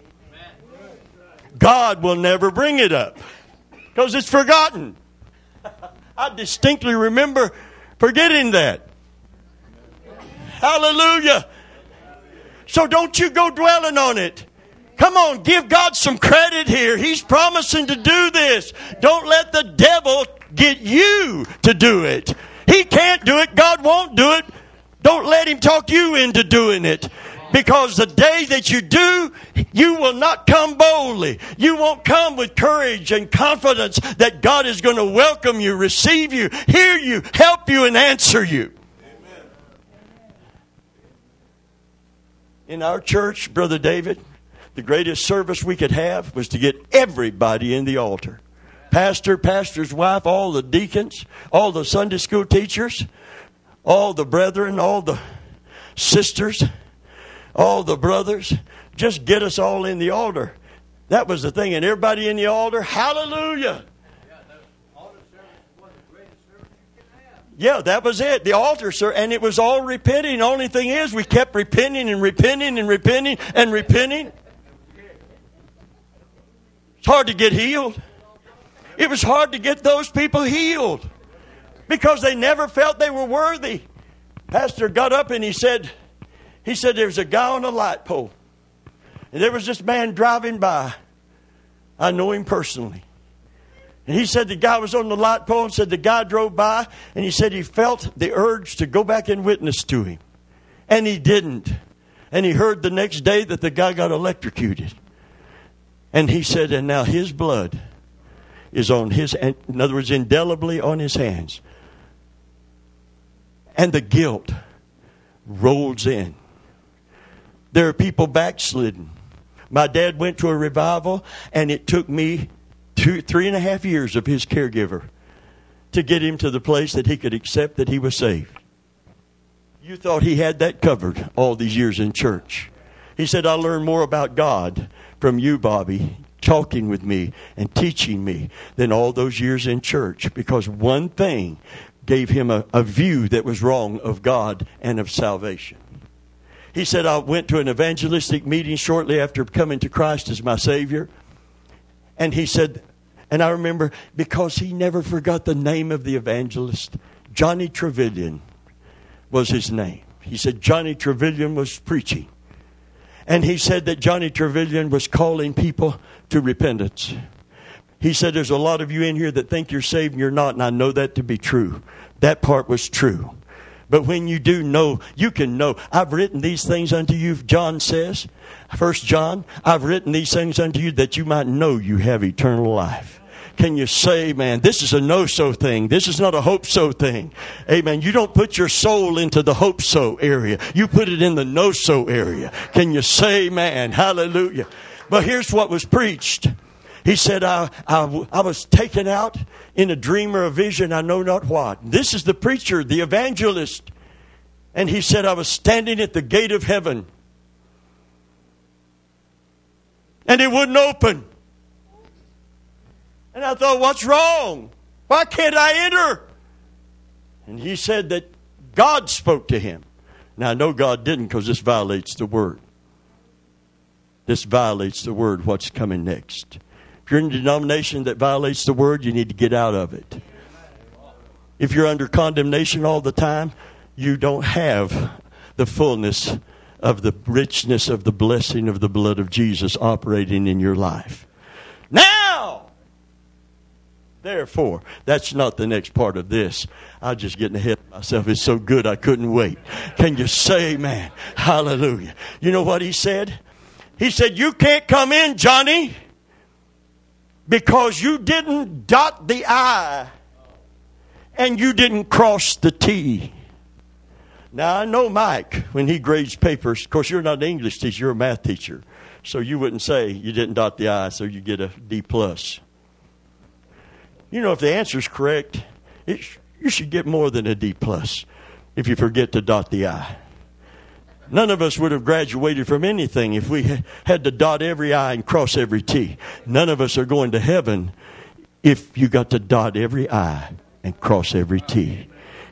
God will never bring it up because it's forgotten. I distinctly remember forgetting that. Hallelujah. So don't you go dwelling on it. Come on, give God some credit here. He's promising to do this. Don't let the devil get you to do it. He can't do it. God won't do it. Don't let him talk you into doing it. Because the day that you do, you will not come boldly. You won't come with courage and confidence that God is going to welcome you, receive you, hear you, help you, and answer you. Amen. In our church, Brother David, the greatest service we could have was to get everybody in the altar pastor, pastor's wife, all the deacons, all the Sunday school teachers, all the brethren, all the sisters, all the brothers. Just get us all in the altar. That was the thing. And everybody in the altar, hallelujah. Yeah, that was it. The altar, sir. And it was all repenting. The only thing is, we kept repenting and repenting and repenting and repenting. It's hard to get healed. It was hard to get those people healed because they never felt they were worthy. Pastor got up and he said, he said, there was a guy on a light pole. And there was this man driving by. I know him personally. And he said the guy was on the light pole and said the guy drove by and he said he felt the urge to go back and witness to him. And he didn't. And he heard the next day that the guy got electrocuted. And he said, and now his blood is on his, in other words, indelibly on his hands and the guilt rolls in. There are people backslidden. My dad went to a revival, and it took me two, three and a half years of his caregiver to get him to the place that he could accept that he was saved. You thought he had that covered all these years in church. He said, I learned more about God from you, Bobby, talking with me and teaching me than all those years in church because one thing gave him a, a view that was wrong of God and of salvation. He said, I went to an evangelistic meeting shortly after coming to Christ as my Savior. And he said, and I remember because he never forgot the name of the evangelist, Johnny Trevilian was his name. He said Johnny Trevilian was preaching. And he said that Johnny Trevilian was calling people to repentance. He said, There's a lot of you in here that think you're saved and you're not, and I know that to be true. That part was true. But when you do know, you can know. I've written these things unto you, John says. First John, I've written these things unto you that you might know you have eternal life. Can you say, man, this is a no so thing. This is not a hope so thing. Amen. You don't put your soul into the hope so area. You put it in the no so area. Can you say, man, hallelujah. But here's what was preached. He said, I, I, I was taken out in a dream or a vision, I know not what. This is the preacher, the evangelist. And he said, I was standing at the gate of heaven. And it wouldn't open. And I thought, what's wrong? Why can't I enter? And he said that God spoke to him. Now, I know God didn't because this violates the word. This violates the word, what's coming next. If you're in a denomination that violates the word, you need to get out of it. If you're under condemnation all the time, you don't have the fullness of the richness of the blessing of the blood of Jesus operating in your life. Now, therefore, that's not the next part of this. I'm just getting ahead of myself. It's so good I couldn't wait. Can you say amen? Hallelujah. You know what he said? He said, You can't come in, Johnny, because you didn't dot the I and you didn't cross the T. Now, I know Mike, when he grades papers, of course, you're not an English teacher, you're a math teacher. So you wouldn't say you didn't dot the I, so you get a D. plus. You know, if the answer is correct, it, you should get more than a D plus if you forget to dot the I. None of us would have graduated from anything if we had to dot every I and cross every T. None of us are going to heaven if you got to dot every I and cross every T.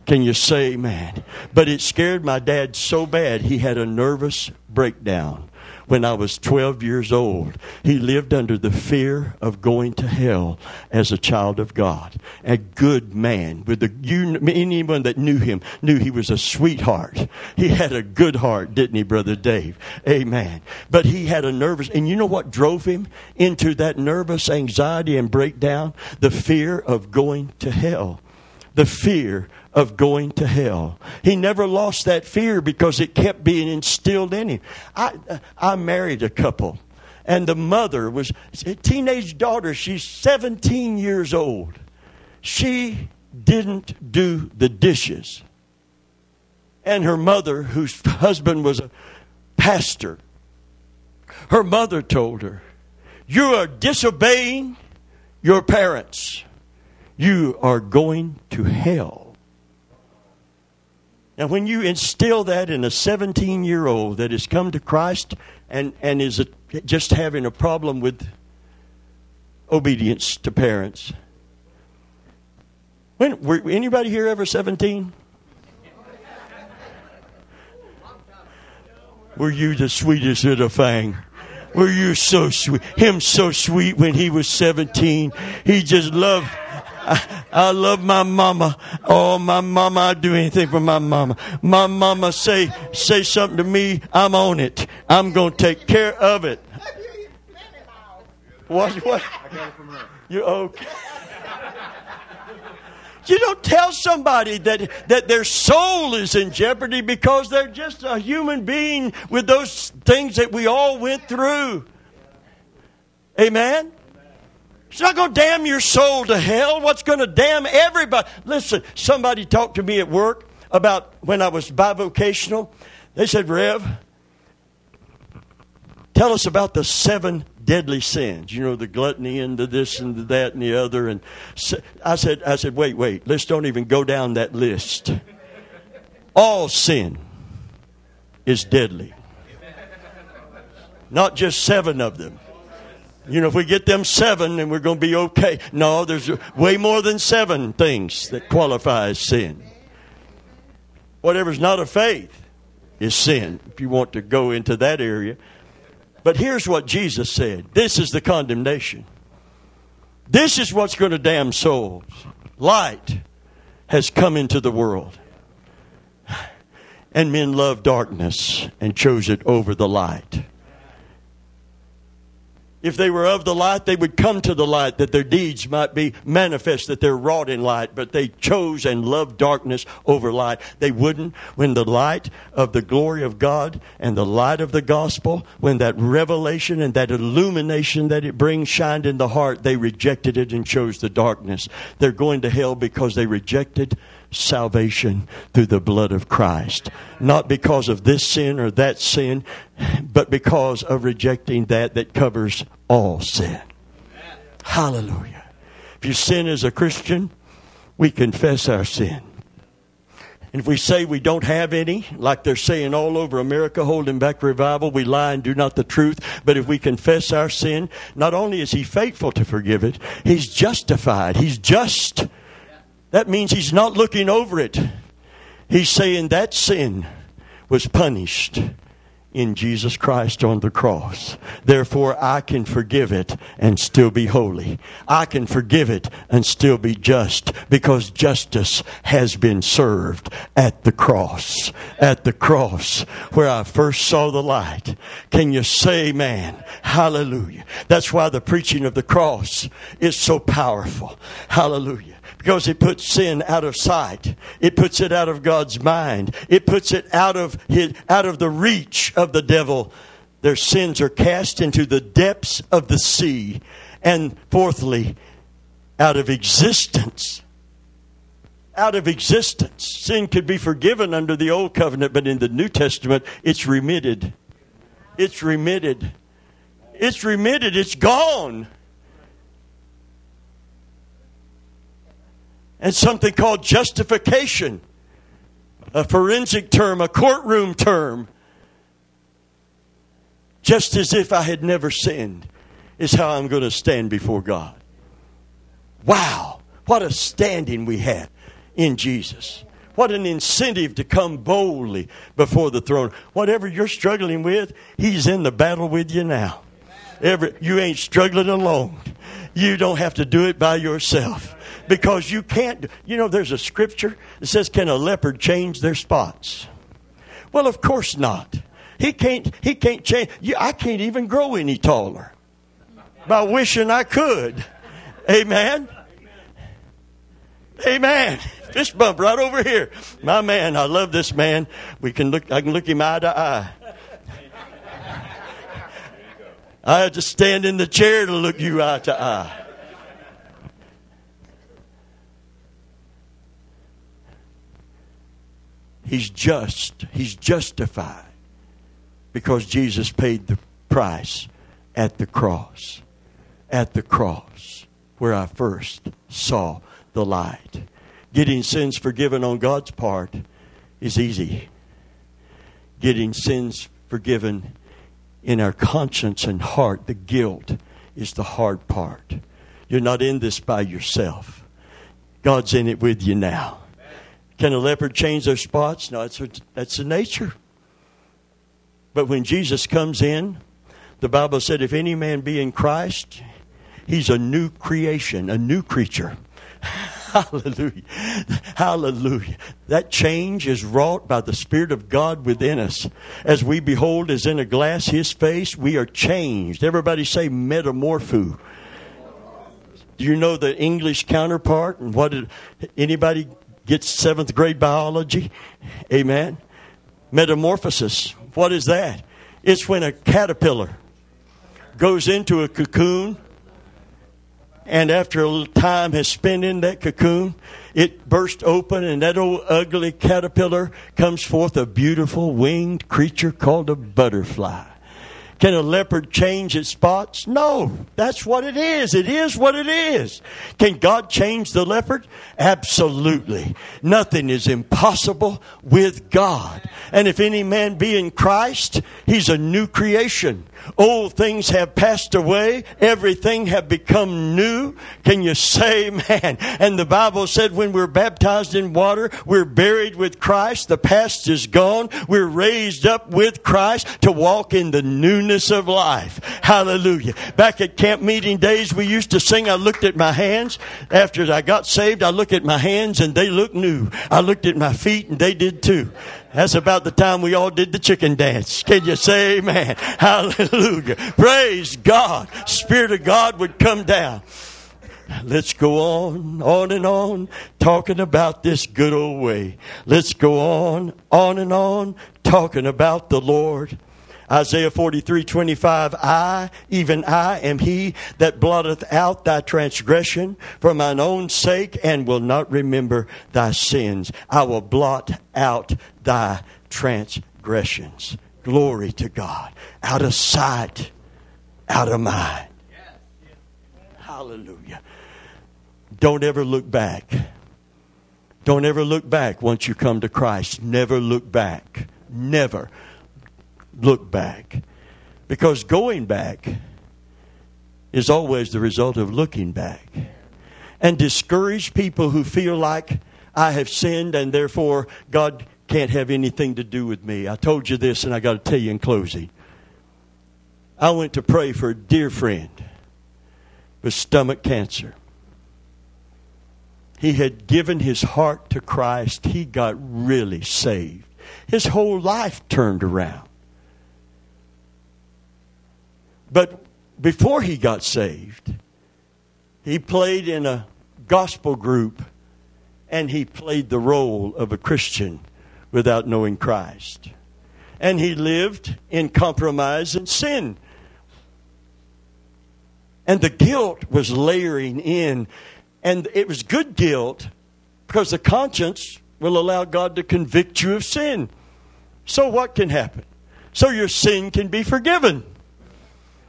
Can you say amen? But it scared my dad so bad he had a nervous breakdown when I was 12 years old. He lived under the fear of going to hell as a child of God. A good man. With the, you, anyone that knew him knew he was a sweetheart. He had a good heart, didn't he, Brother Dave? Amen. But he had a nervous, and you know what drove him into that nervous anxiety and breakdown? The fear of going to hell. The fear of going to hell. He never lost that fear because it kept being instilled in him. I, uh, I married a couple, and the mother was a teenage daughter. She's 17 years old. She didn't do the dishes. And her mother, whose husband was a pastor, her mother told her, You are disobeying your parents. You are going to hell. Now, when you instill that in a 17 year old that has come to Christ and, and is a, just having a problem with obedience to parents, when were anybody here ever 17? Were you the sweetest little thing? Were you so sweet? Him so sweet when he was 17. He just loved I, I love my mama. Oh, my mama, I'd do anything for my mama. My mama say, say something to me, I'm on it. I'm going to take care of it. What? What? I got it from her. You okay? You don't tell somebody that, that their soul is in jeopardy because they're just a human being with those things that we all went through. Amen? It's not going to damn your soul to hell. What's going to damn everybody? Listen, somebody talked to me at work about when I was bivocational. They said, Rev, tell us about the seven deadly sins. You know, the gluttony and the this and the that and the other. And I said, I said, wait, wait, let's don't even go down that list. All sin is deadly. Not just seven of them. You know, if we get them seven, then we're going to be okay. No, there's way more than seven things that qualify as sin. Whatever's not of faith is sin, if you want to go into that area. But here's what Jesus said this is the condemnation. This is what's going to damn souls. Light has come into the world. And men love darkness and chose it over the light. If they were of the light, they would come to the light that their deeds might be manifest, that they're wrought in light. But they chose and loved darkness over light. They wouldn't when the light of the glory of God and the light of the gospel, when that revelation and that illumination that it brings shined in the heart, they rejected it and chose the darkness. They're going to hell because they rejected salvation through the blood of Christ. Not because of this sin or that sin, but because of rejecting that that covers all sin. Hallelujah. If you sin as a Christian, we confess our sin. And if we say we don't have any, like they're saying all over America, holding back revival, we lie and do not the truth. But if we confess our sin, not only is He faithful to forgive it, He's justified. He's just. That means He's not looking over it. He's saying that sin was punished in Jesus Christ on the cross. Therefore, I can forgive it and still be holy. I can forgive it and still be just because justice has been served at the cross. At the cross where I first saw the light. Can you say, man? Hallelujah. That's why the preaching of the cross is so powerful. Hallelujah because it puts sin out of sight. It puts it out of God's mind. It puts it out of his, out of the reach of the devil. Their sins are cast into the depths of the sea. And fourthly, out of existence. Out of existence. Sin could be forgiven under the old covenant, but in the New Testament, it's remitted. It's remitted. It's remitted. It's gone. and something called justification, a forensic term, a courtroom term. Just as if I had never sinned, is how I'm going to stand before God. Wow, what a standing we have in Jesus. What an incentive to come boldly before the throne. Whatever you're struggling with, He's in the battle with you now. Every, you ain't struggling alone. You don't have to do it by yourself because you can't. You know, there's a scripture that says, "Can a leopard change their spots?" Well, of course not. He can't. He can't change. I can't even grow any taller by wishing I could. Amen. Amen. Fist bump right over here. My man, I love this man. We can look. I can look him eye to eye. I had to stand in the chair to look you eye to eye. He's just. He's justified because Jesus paid the price at the cross. At the cross, where I first saw the light. Getting sins forgiven on God's part is easy. Getting sins forgiven in our conscience and heart, the guilt, is the hard part. You're not in this by yourself. God's in it with you now. Can a leopard change their spots? No, that's, that's the nature. But when Jesus comes in, the Bible said, if any man be in Christ, he's a new creation, a new creature. Hallelujah. Hallelujah. That change is wrought by the Spirit of God within us. As we behold as in a glass his face, we are changed. Everybody say metamorpho. Do you know the English counterpart and what did anybody gets seventh grade biology. Amen. Metamorphosis. What is that? It's when a caterpillar goes into a cocoon and after a time has spent in that cocoon, it bursts open, and that old ugly caterpillar comes forth a beautiful winged creature called a butterfly. Can a leopard change its spots? No, that's what it is. It is what it is. Can God change the leopard? Absolutely. Nothing is impossible with God. And if any man be in Christ, he's a new creation. Old things have passed away. Everything have become new. Can you say, man? And the Bible said when we're baptized in water, we're buried with Christ. The past is gone. We're raised up with Christ to walk in the newness of life. Hallelujah. Back at camp meeting days, we used to sing, I looked at my hands. After I got saved, I looked at my hands and they looked new. I looked at my feet and they did too. That's about the time we all did the chicken dance. Can you say amen? Hallelujah. Praise God. Spirit of God would come down. Let's go on, on and on, talking about this good old way. Let's go on, on and on, talking about the Lord. Isaiah 43, 25, I, even I, am he that blotteth out thy transgression for mine own sake and will not remember thy sins. I will blot out thy transgressions. Glory to God. Out of sight, out of mind. Hallelujah. Don't ever look back. Don't ever look back once you come to Christ. Never look back. Never look back. Because going back is always the result of looking back. And discourage people who feel like I have sinned and therefore God can't have anything to do with me. I told you this and I got to tell you in closing. I went to pray for a dear friend with stomach cancer. He had given his heart to Christ. He got really saved. His whole life turned around. But before he got saved, he played in a gospel group and he played the role of a Christian without knowing Christ. And he lived in compromise and sin. And the guilt was layering in. And it was good guilt because the conscience will allow God to convict you of sin. So, what can happen? So, your sin can be forgiven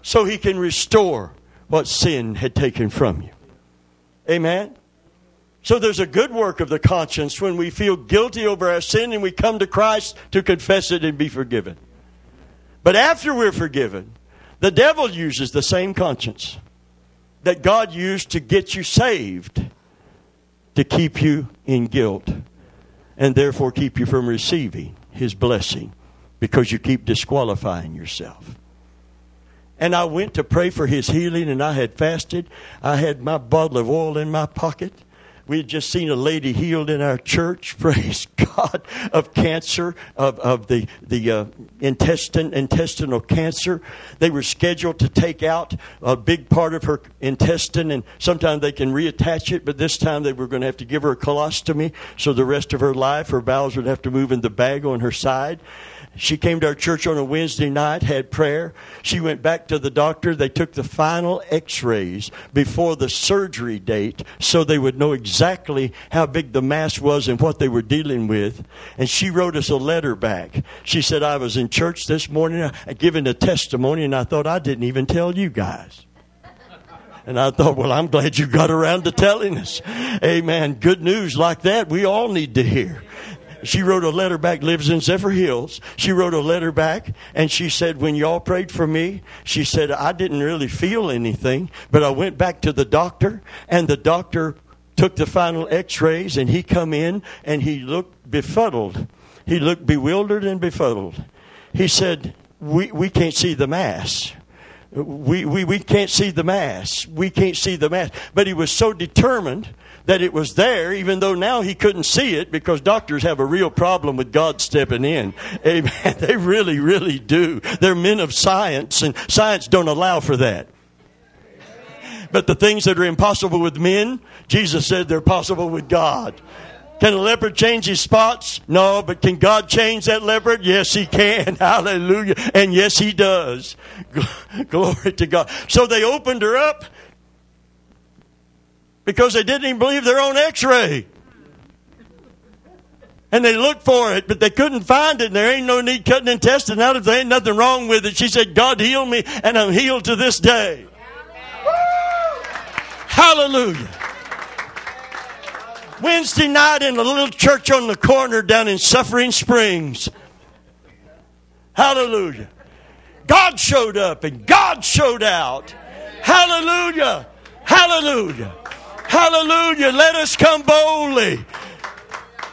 so he can restore what sin had taken from you. Amen? So there's a good work of the conscience when we feel guilty over our sin and we come to Christ to confess it and be forgiven. But after we're forgiven, the devil uses the same conscience that God used to get you saved to keep you in guilt and therefore keep you from receiving his blessing because you keep disqualifying yourself. And I went to pray for his healing, and I had fasted. I had my bottle of oil in my pocket. We had just seen a lady healed in our church, praise God, of cancer, of, of the, the uh, intestine, intestinal cancer. They were scheduled to take out a big part of her intestine, and sometimes they can reattach it, but this time they were going to have to give her a colostomy, so the rest of her life, her bowels would have to move in the bag on her side. She came to our church on a Wednesday night, had prayer. She went back to the doctor. They took the final x rays before the surgery date so they would know exactly how big the mass was and what they were dealing with. And she wrote us a letter back. She said, I was in church this morning uh, giving a testimony, and I thought I didn't even tell you guys. And I thought, well, I'm glad you got around to telling us. Amen. Good news like that we all need to hear she wrote a letter back, lives in Zephyrhills. She wrote a letter back and she said, when y'all prayed for me, she said, I didn't really feel anything, but I went back to the doctor and the doctor took the final x-rays and he come in and he looked befuddled. He looked bewildered and befuddled. He said, we, we can't see the mass. We, we, we can't see the mass. We can't see the mass. But he was so determined that it was there, even though now he couldn't see it because doctors have a real problem with God stepping in. Amen. They really, really do. They're men of science, and science don't allow for that. But the things that are impossible with men, Jesus said they're possible with God. Can a leopard change his spots? No, but can God change that leopard? Yes, he can. Hallelujah. And yes, he does. Glory to God. So they opened her up because they didn't even believe their own x ray. And they looked for it, but they couldn't find it. And there ain't no need cutting and testing out if there ain't nothing wrong with it. She said, God healed me, and I'm healed to this day. Hallelujah. Wednesday night in a little church on the corner down in Sulphur Springs. Hallelujah. God showed up and God showed out. Hallelujah. Hallelujah. Hallelujah. Let us come boldly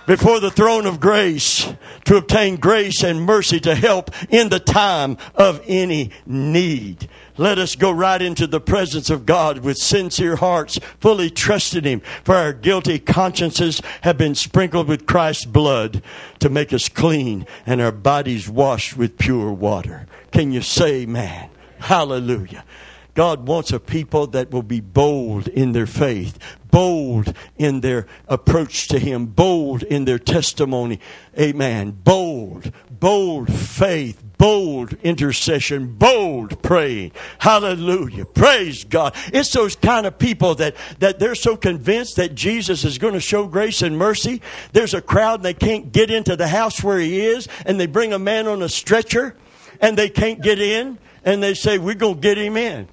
before the throne of grace to obtain grace and mercy to help in the time of any need. Let us go right into the presence of God with sincere hearts, fully trusting Him, for our guilty consciences have been sprinkled with Christ's blood to make us clean and our bodies washed with pure water. Can you say, man? Hallelujah. God wants a people that will be bold in their faith, bold in their approach to Him, bold in their testimony. Amen. Bold, bold faith, bold intercession, bold praying. Hallelujah. Praise God. It's those kind of people that, that they're so convinced that Jesus is going to show grace and mercy. There's a crowd and they can't get into the house where He is, and they bring a man on a stretcher and they can't get in, and they say, We're going to get him in.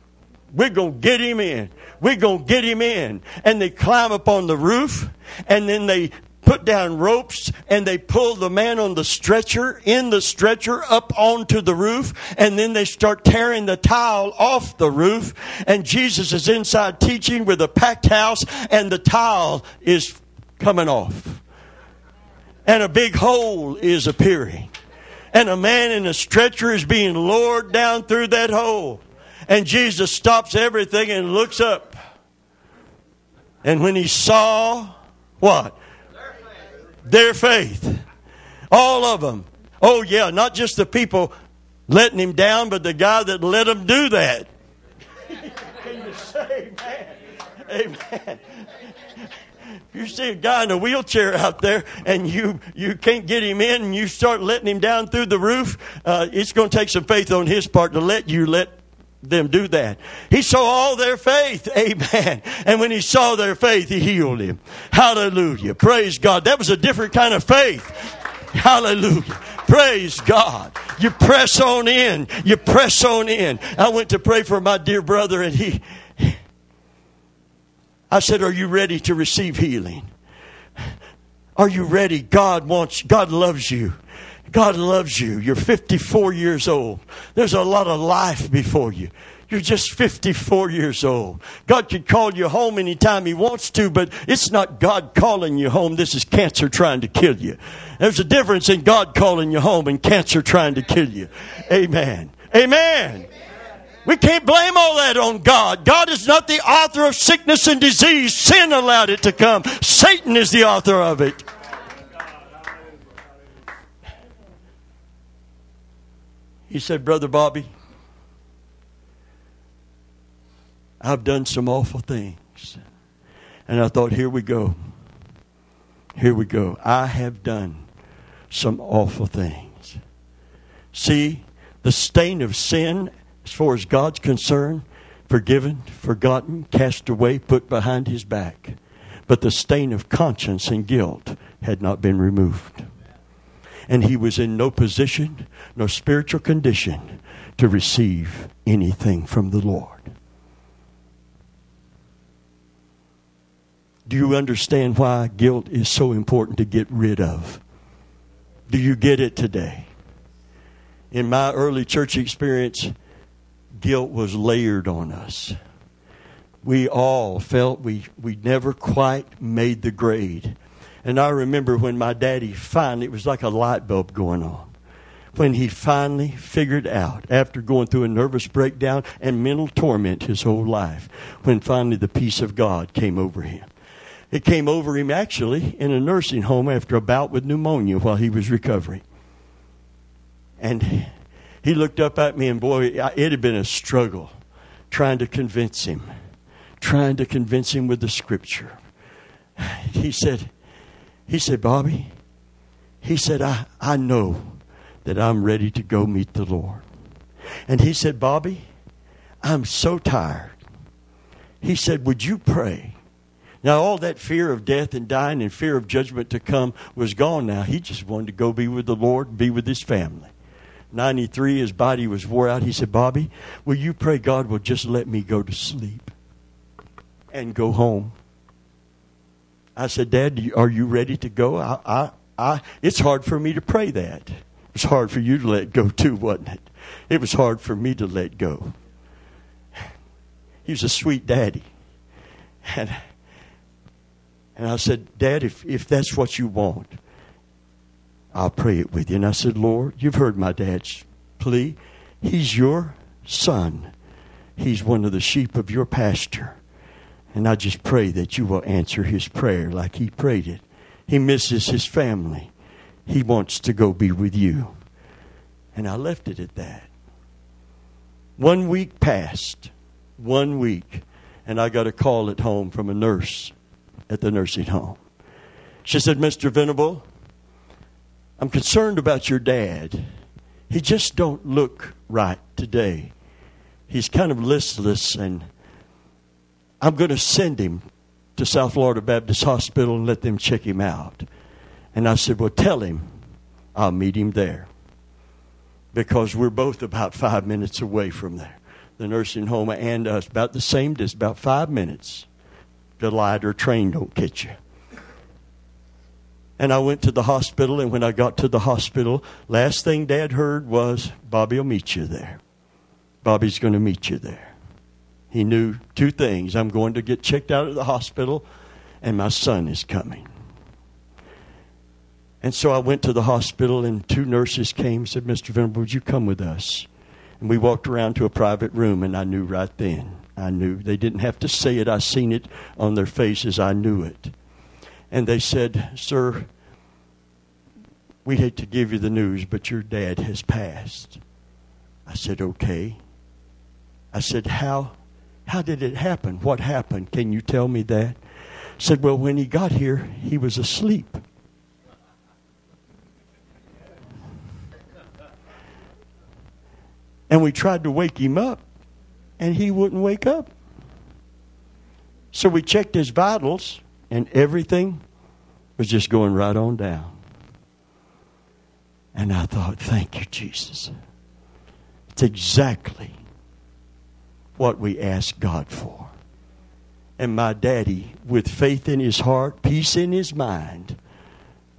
We're going to get him in. We're going to get him in. And they climb up on the roof and then they put down ropes and they pull the man on the stretcher, in the stretcher, up onto the roof, and then they start tearing the tile off the roof. And Jesus is inside teaching with a packed house, and the tile is coming off. And a big hole is appearing. And a man in a stretcher is being lowered down through that hole. And Jesus stops everything and looks up. And when he saw what? Their faith. All of them. Oh, yeah, not just the people letting him down, but the guy that let him do that. Can you say amen? Amen. If you see a guy in a wheelchair out there and you, you can't get him in and you start letting him down through the roof, uh, it's going to take some faith on his part to let you let them do that. He saw all their faith. Amen. And when he saw their faith, he healed him. Hallelujah. Praise God. That was a different kind of faith. Hallelujah. Praise God. You press on in. You press on in. I went to pray for my dear brother and he, I said, Are you ready to receive healing? Are you ready? God wants, God loves you. God loves you. You're 54 years old. There's a lot of life before you. You're just 54 years old. God can call you home anytime He wants to, but it's not God calling you home. This is cancer trying to kill you. There's a difference in God calling you home and cancer trying to kill you. Amen. Amen. We can't blame all that on God. God is not the author of sickness and disease. Sin allowed it to come. Satan is the author of it. He said, Brother Bobby, I've done some awful things. And I thought, here we go. Here we go. I have done some awful things. See, the stain of sin, as far as God's concerned, forgiven, forgotten, cast away, put behind his back. But the stain of conscience and guilt had not been removed and he was in no position, no spiritual condition to receive anything from the Lord. Do you understand why guilt is so important to get rid of? Do you get it today? In my early church experience, guilt was layered on us. We all felt we, we never quite made the grade. And I remember when my daddy finally, it was like a light bulb going on. When he finally figured out, after going through a nervous breakdown and mental torment his whole life, when finally the peace of God came over him. It came over him actually in a nursing home after a bout with pneumonia while he was recovering. And he looked up at me, and boy, it had been a struggle trying to convince him, trying to convince him with the scripture. He said, he said, Bobby, he said, I, I know that I'm ready to go meet the Lord. And he said, Bobby, I'm so tired. He said, Would you pray? Now, all that fear of death and dying and fear of judgment to come was gone now. He just wanted to go be with the Lord, be with his family. 93, his body was wore out. He said, Bobby, will you pray God will just let me go to sleep and go home? I said, Dad, are you ready to go? I, I, I, it's hard for me to pray that. It was hard for you to let go too, wasn't it? It was hard for me to let go. He was a sweet daddy. And, and I said, Dad, if, if that's what you want, I'll pray it with you. And I said, Lord, you've heard my dad's plea. He's your son. He's one of the sheep of your pasture. And I just pray that you will answer his prayer like he prayed it. He misses his family. He wants to go be with you. And I left it at that. One week passed. One week. And I got a call at home from a nurse at the nursing home. She said, Mr. Venable, I'm concerned about your dad. He just don't look right today. He's kind of listless and I'm going to send him to South Florida Baptist Hospital and let them check him out. And I said, Well, tell him I'll meet him there. Because we're both about five minutes away from there. The nursing home and uh, us, about the same distance, about five minutes. The light or train don't get you. And I went to the hospital, and when I got to the hospital, last thing Dad heard was, Bobby will meet you there. Bobby's going to meet you there. He knew two things I'm going to get checked out of the hospital, and my son is coming. And so I went to the hospital, and two nurses came and said, Mr. Venable, would you come with us? And we walked around to a private room, and I knew right then. I knew. They didn't have to say it. I seen it on their faces. I knew it. And they said, Sir, we hate to give you the news, but your dad has passed. I said, Okay. I said, How how did it happen? What happened? Can you tell me that? said, Well, when he got here, he was asleep. And we tried to wake him up, and he wouldn't wake up. So we checked his vitals, and everything was just going right on down. And I thought, thank you, Jesus. It's exactly what we ask God for. And my daddy, with faith in his heart, peace in his mind,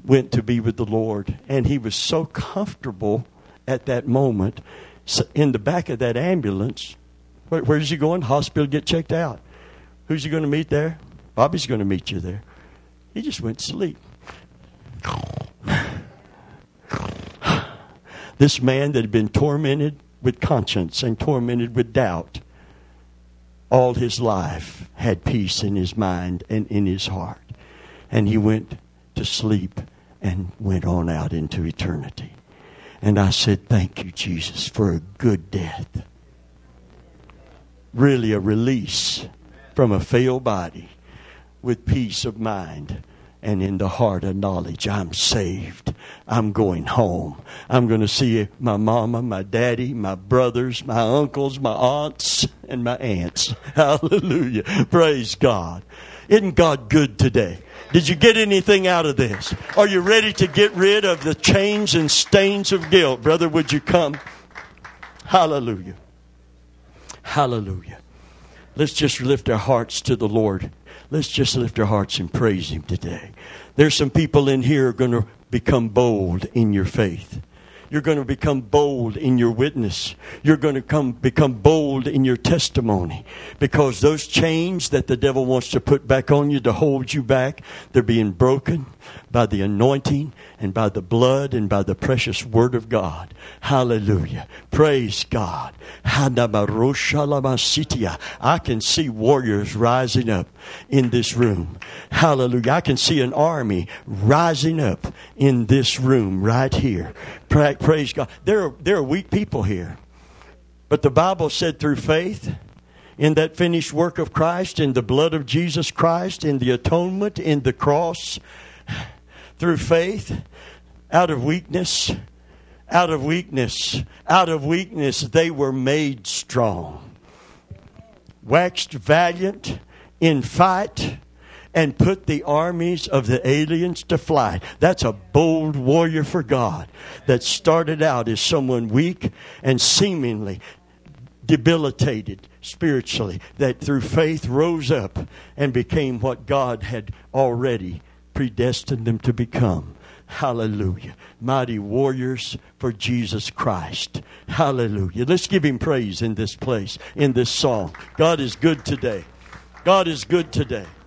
went to be with the Lord. And he was so comfortable at that moment in the back of that ambulance. Where, where's he going? Hospital, get checked out. Who's he going to meet there? Bobby's going to meet you there. He just went to sleep. this man that had been tormented with conscience and tormented with doubt all his life had peace in his mind and in his heart. And he went to sleep and went on out into eternity. And I said, Thank you, Jesus, for a good death. Really, a release from a failed body with peace of mind and in the heart of knowledge. I'm saved. I'm going home. I'm going to see my mama, my daddy, my brothers, my uncles, my aunts, and my aunts. Hallelujah. Praise God. Isn't God good today? Did you get anything out of this? Are you ready to get rid of the chains and stains of guilt? Brother, would you come? Hallelujah. Hallelujah. Let's just lift our hearts to the Lord Let's just lift our hearts and praise Him today. There's some people in here are going to become bold in your faith. You're going to become bold in your witness. You're going to come, become bold in your testimony because those chains that the devil wants to put back on you to hold you back, they're being broken by the anointing and by the blood and by the precious word of God. Hallelujah. Praise God. I can see warriors rising up in this room. Hallelujah. I can see an army rising up in this room right here. Praise God. There are, there are weak people here. But the Bible said through faith, in that finished work of Christ, in the blood of Jesus Christ, in the atonement, in the cross, through faith, out of weakness, out of weakness, out of weakness, they were made strong, waxed valiant in fight, and put the armies of the aliens to flight. That's a bold warrior for God that started out as someone weak and seemingly debilitated spiritually, that through faith rose up and became what God had already predestined them to become. Hallelujah. Mighty warriors for Jesus Christ. Hallelujah. Let's give him praise in this place, in this song. God is good today. God is good today.